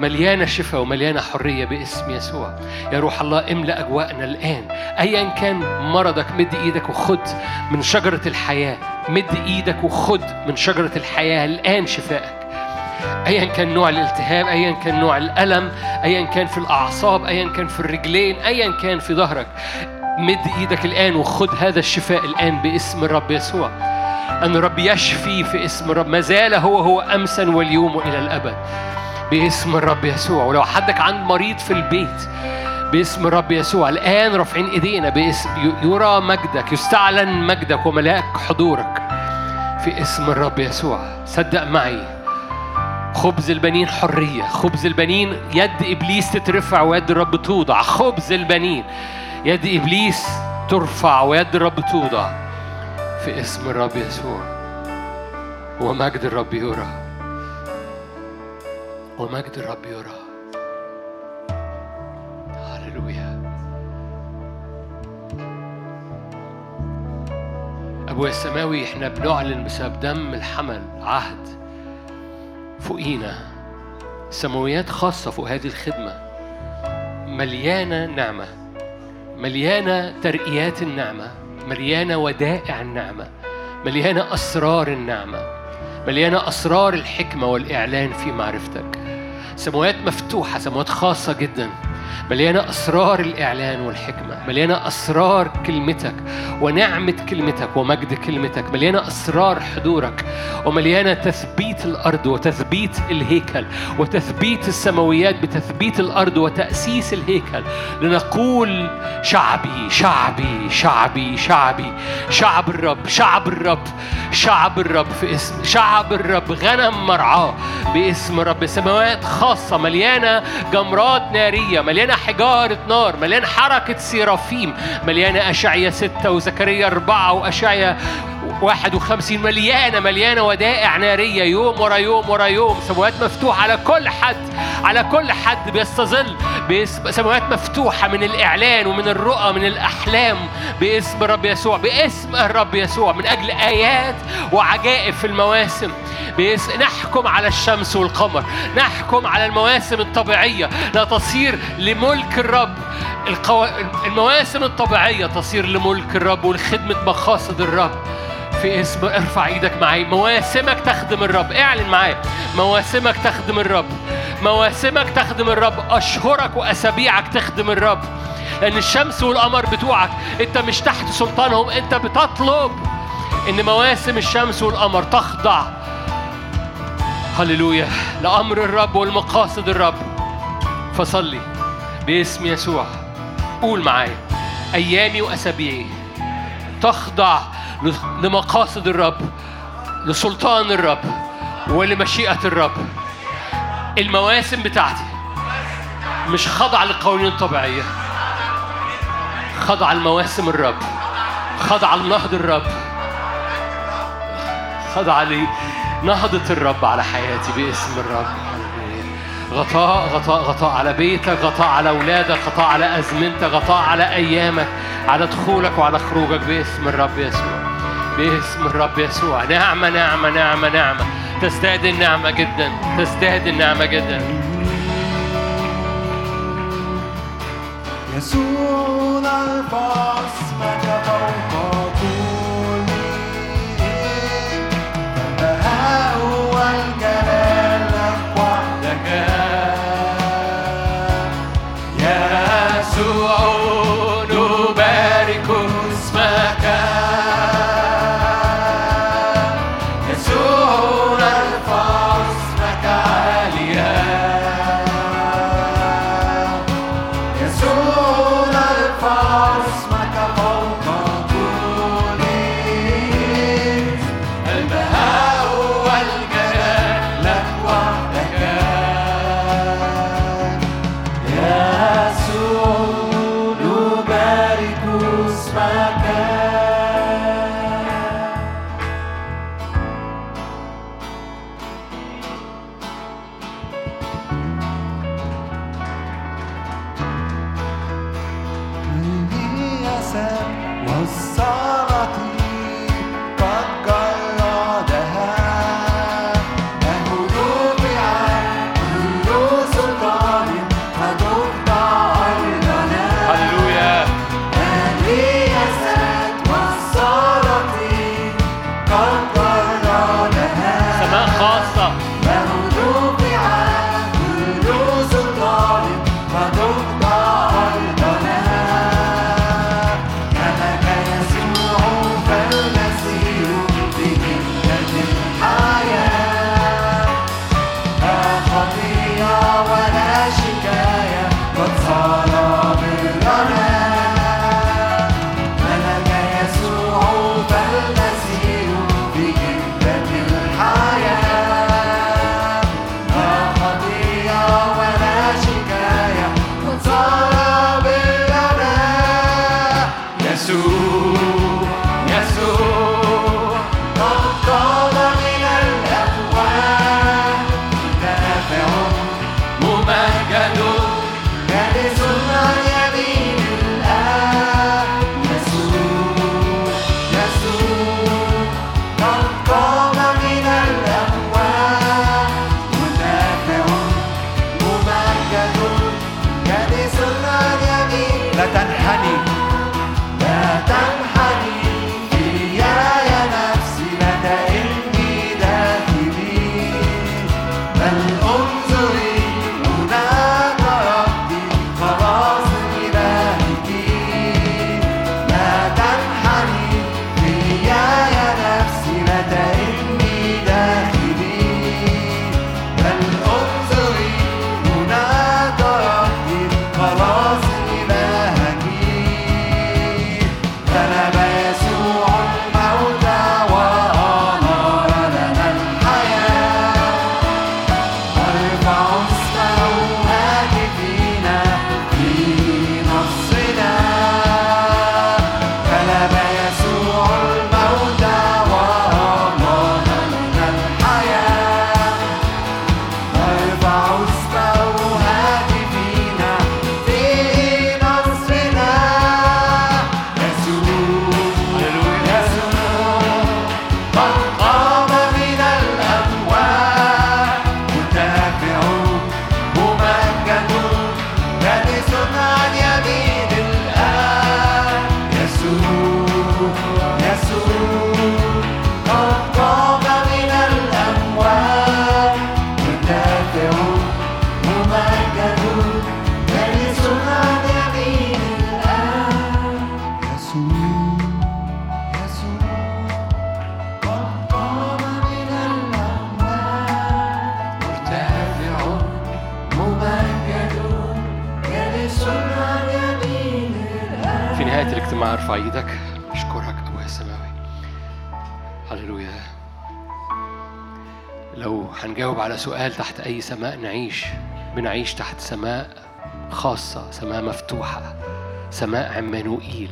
مليانة شفاء ومليانة حرية باسم يسوع. يا روح الله املأ أجواءنا الآن. أيا كان مرضك مد إيدك وخد من شجرة الحياة مد إيدك وخد من شجرة الحياة الآن شفائك. ايا كان نوع الالتهاب ايا كان نوع الألم ايا كان في الأعصاب ايا كان في الرجلين ايا كان في ظهرك. مد إيدك الآن وخد هذا الشفاء الآن باسم الرب يسوع. أن الرب يشفي في اسم الرب. ما زال هو هو امسا واليوم والى الأبد. باسم الرب يسوع. ولو حدك عند مريض في البيت باسم الرب يسوع. الآن رافعين إيدينا باسم. يرى مجدك يستعلن مجدك وملاك حضورك. في اسم الرب يسوع. صدق معي. خبز البنين حرية. خبز البنين يد إبليس تترفع ويد الرب توضع. خبز البنين يد إبليس ترفع ويد الرب توضع. في اسم الرب يسوع. ومجد الرب يرى. ومجد الرب يرى. هللويا. أبويا السماوي إحنا بنعلن بسبب دم الحمل عهد فوقينا. سماويات خاصة فوق هذه الخدمة. مليانة نعمة. مليانة ترقيات النعمة. مليانة ودائع النعمة. مليانة أسرار النعمة. مليانة أسرار الحكمة والإعلان في معرفتك. سماوات مفتوحة سماوات خاصة جدا. مليانة أسرار الإعلان والحكمة مليانة أسرار كلمتك ونعمة كلمتك ومجد كلمتك مليانة أسرار حضورك ومليانة تثبيت الأرض وتثبيت الهيكل وتثبيت السماويات بتثبيت الأرض وتأسيس الهيكل. لنقول شعبي شعبي شعبي شعبي شعب الرب شعب الرب شعب الرب في اسم شعب الرب غنم مرعاه باسم رب سماوات خاصة مليانة جمرات نارية مليانة حجارة نار مليانة حركة سيرافيم مليانة أشعية ستة وزكريا أربعة وأشعية 51 مليانة مليانة ودائع نارية. يوم ورا يوم ورا يوم سماوات مفتوحة على كل حد على كل حد بيستظل سماوات مفتوحة من الإعلان ومن الرؤى من الأحلام. باسم الرب يسوع باسم الرب يسوع من أجل آيات وعجائب في المواسم. باسم نحكم على الشمس والقمر نحكم على المواسم الطبيعية. لا تصير لملك الرب. القو... المواسم الطبيعية تصير لملك الرب ولخدمة مقاصد الرب. في اسم ارفع إيدك معي. مواسمك تخدم الرب. اعلن معايا. مواسمك تخدم الرب. مواسمك تخدم الرب. اشهرك واسابيعك تخدم الرب. لأن الشمس والقمر بتوعك. انت مش تحت سلطانهم. انت بتطلب إن مواسم الشمس والقمر تخضع. هللويا. لأمر الرب والمقاصد الرب. فصلي باسم يسوع. قول معايا. أيامي وأسابيعي تخضع. لمقاصد الرب لسلطان الرب ولمشيئة الرب. المواسم بتاعتي مش خضع للقوانين الطبيعية خضع لمواسم الرب خضع لنهض الرب خضع لنهضة الرب على حياتي باسم الرب. غطاء غطاء غطاء على بيتك غطاء على أولادك غطاء على أزمنتك غطاء على أيامك على دخولك وعلى خروجك باسم الرب يسوع. باسم الرب يسوع. نعمة نعمة نعمة نعمة. تزداد النعمة جدا تزداد النعمة جدا. يسوع نرفع اسمك فوق سؤال تحت أي سماء نعيش بنعيش تحت سماء خاصة سماء مفتوحة سماء عمانوئيل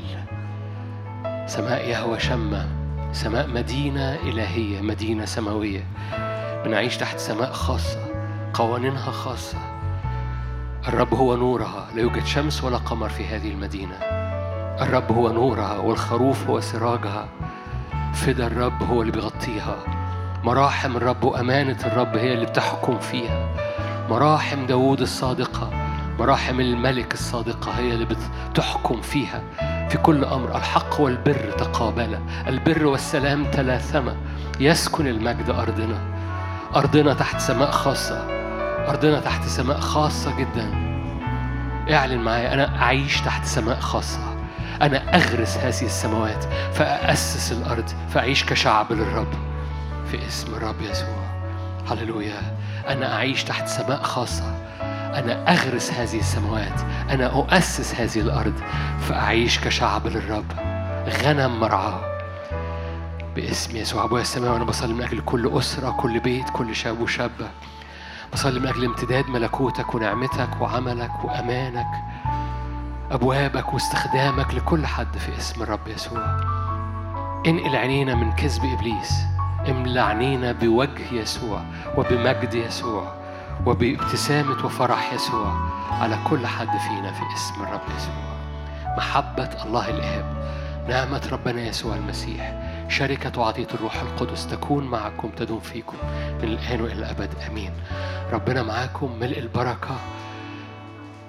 سماء يهوى شمة سماء مدينة إلهية مدينة سماوية. بنعيش تحت سماء خاصة قوانينها خاصة. الرب هو نورها لا يوجد شمس ولا قمر في هذه المدينة. الرب هو نورها والخروف هو سراجها. فدا الرب هو اللي بيغطيها. مراحم الرب وأمانة الرب هي اللي بتحكم فيها. مراحم داوود الصادقة مراحم الملك الصادقة هي اللي بتحكم فيها. في كل أمر الحق والبر تقابلا البر والسلام تلاثما. يسكن المجد أرضنا. أرضنا تحت سماء خاصة. أرضنا تحت سماء خاصة جدا. اعلن معايا أنا أعيش تحت سماء خاصة. أنا أغرس هذه السماوات فأأسس الأرض فأعيش كشعب للرب. في اسم الرب يسوع. هللويا. أنا أعيش تحت سماء خاصة. أنا أغرس هذه السماوات. أنا أؤسس هذه الأرض. فأعيش كشعب للرب. غنم مرعاه باسم يسوع. أبويا السماوي وأنا بصلي من أجل كل أسرة كل بيت كل شاب وشابة. بصلي من أجل امتداد ملكوتك ونعمتك وعملك وأمانك أبوابك واستخدامك لكل حد في اسم الرب يسوع. انقل عينينا من كذب إبليس. املى عينينا بوجه يسوع وبمجد يسوع وبابتسامة وفرح يسوع على كل حد فينا في اسم الرب يسوع. محبة الله الآب نعمة ربنا يسوع المسيح شركة وعطية الروح القدس تكون معكم تدوم فيكم من الآن وإلى الأبد. آمين. ربنا معاكم ملء البركة.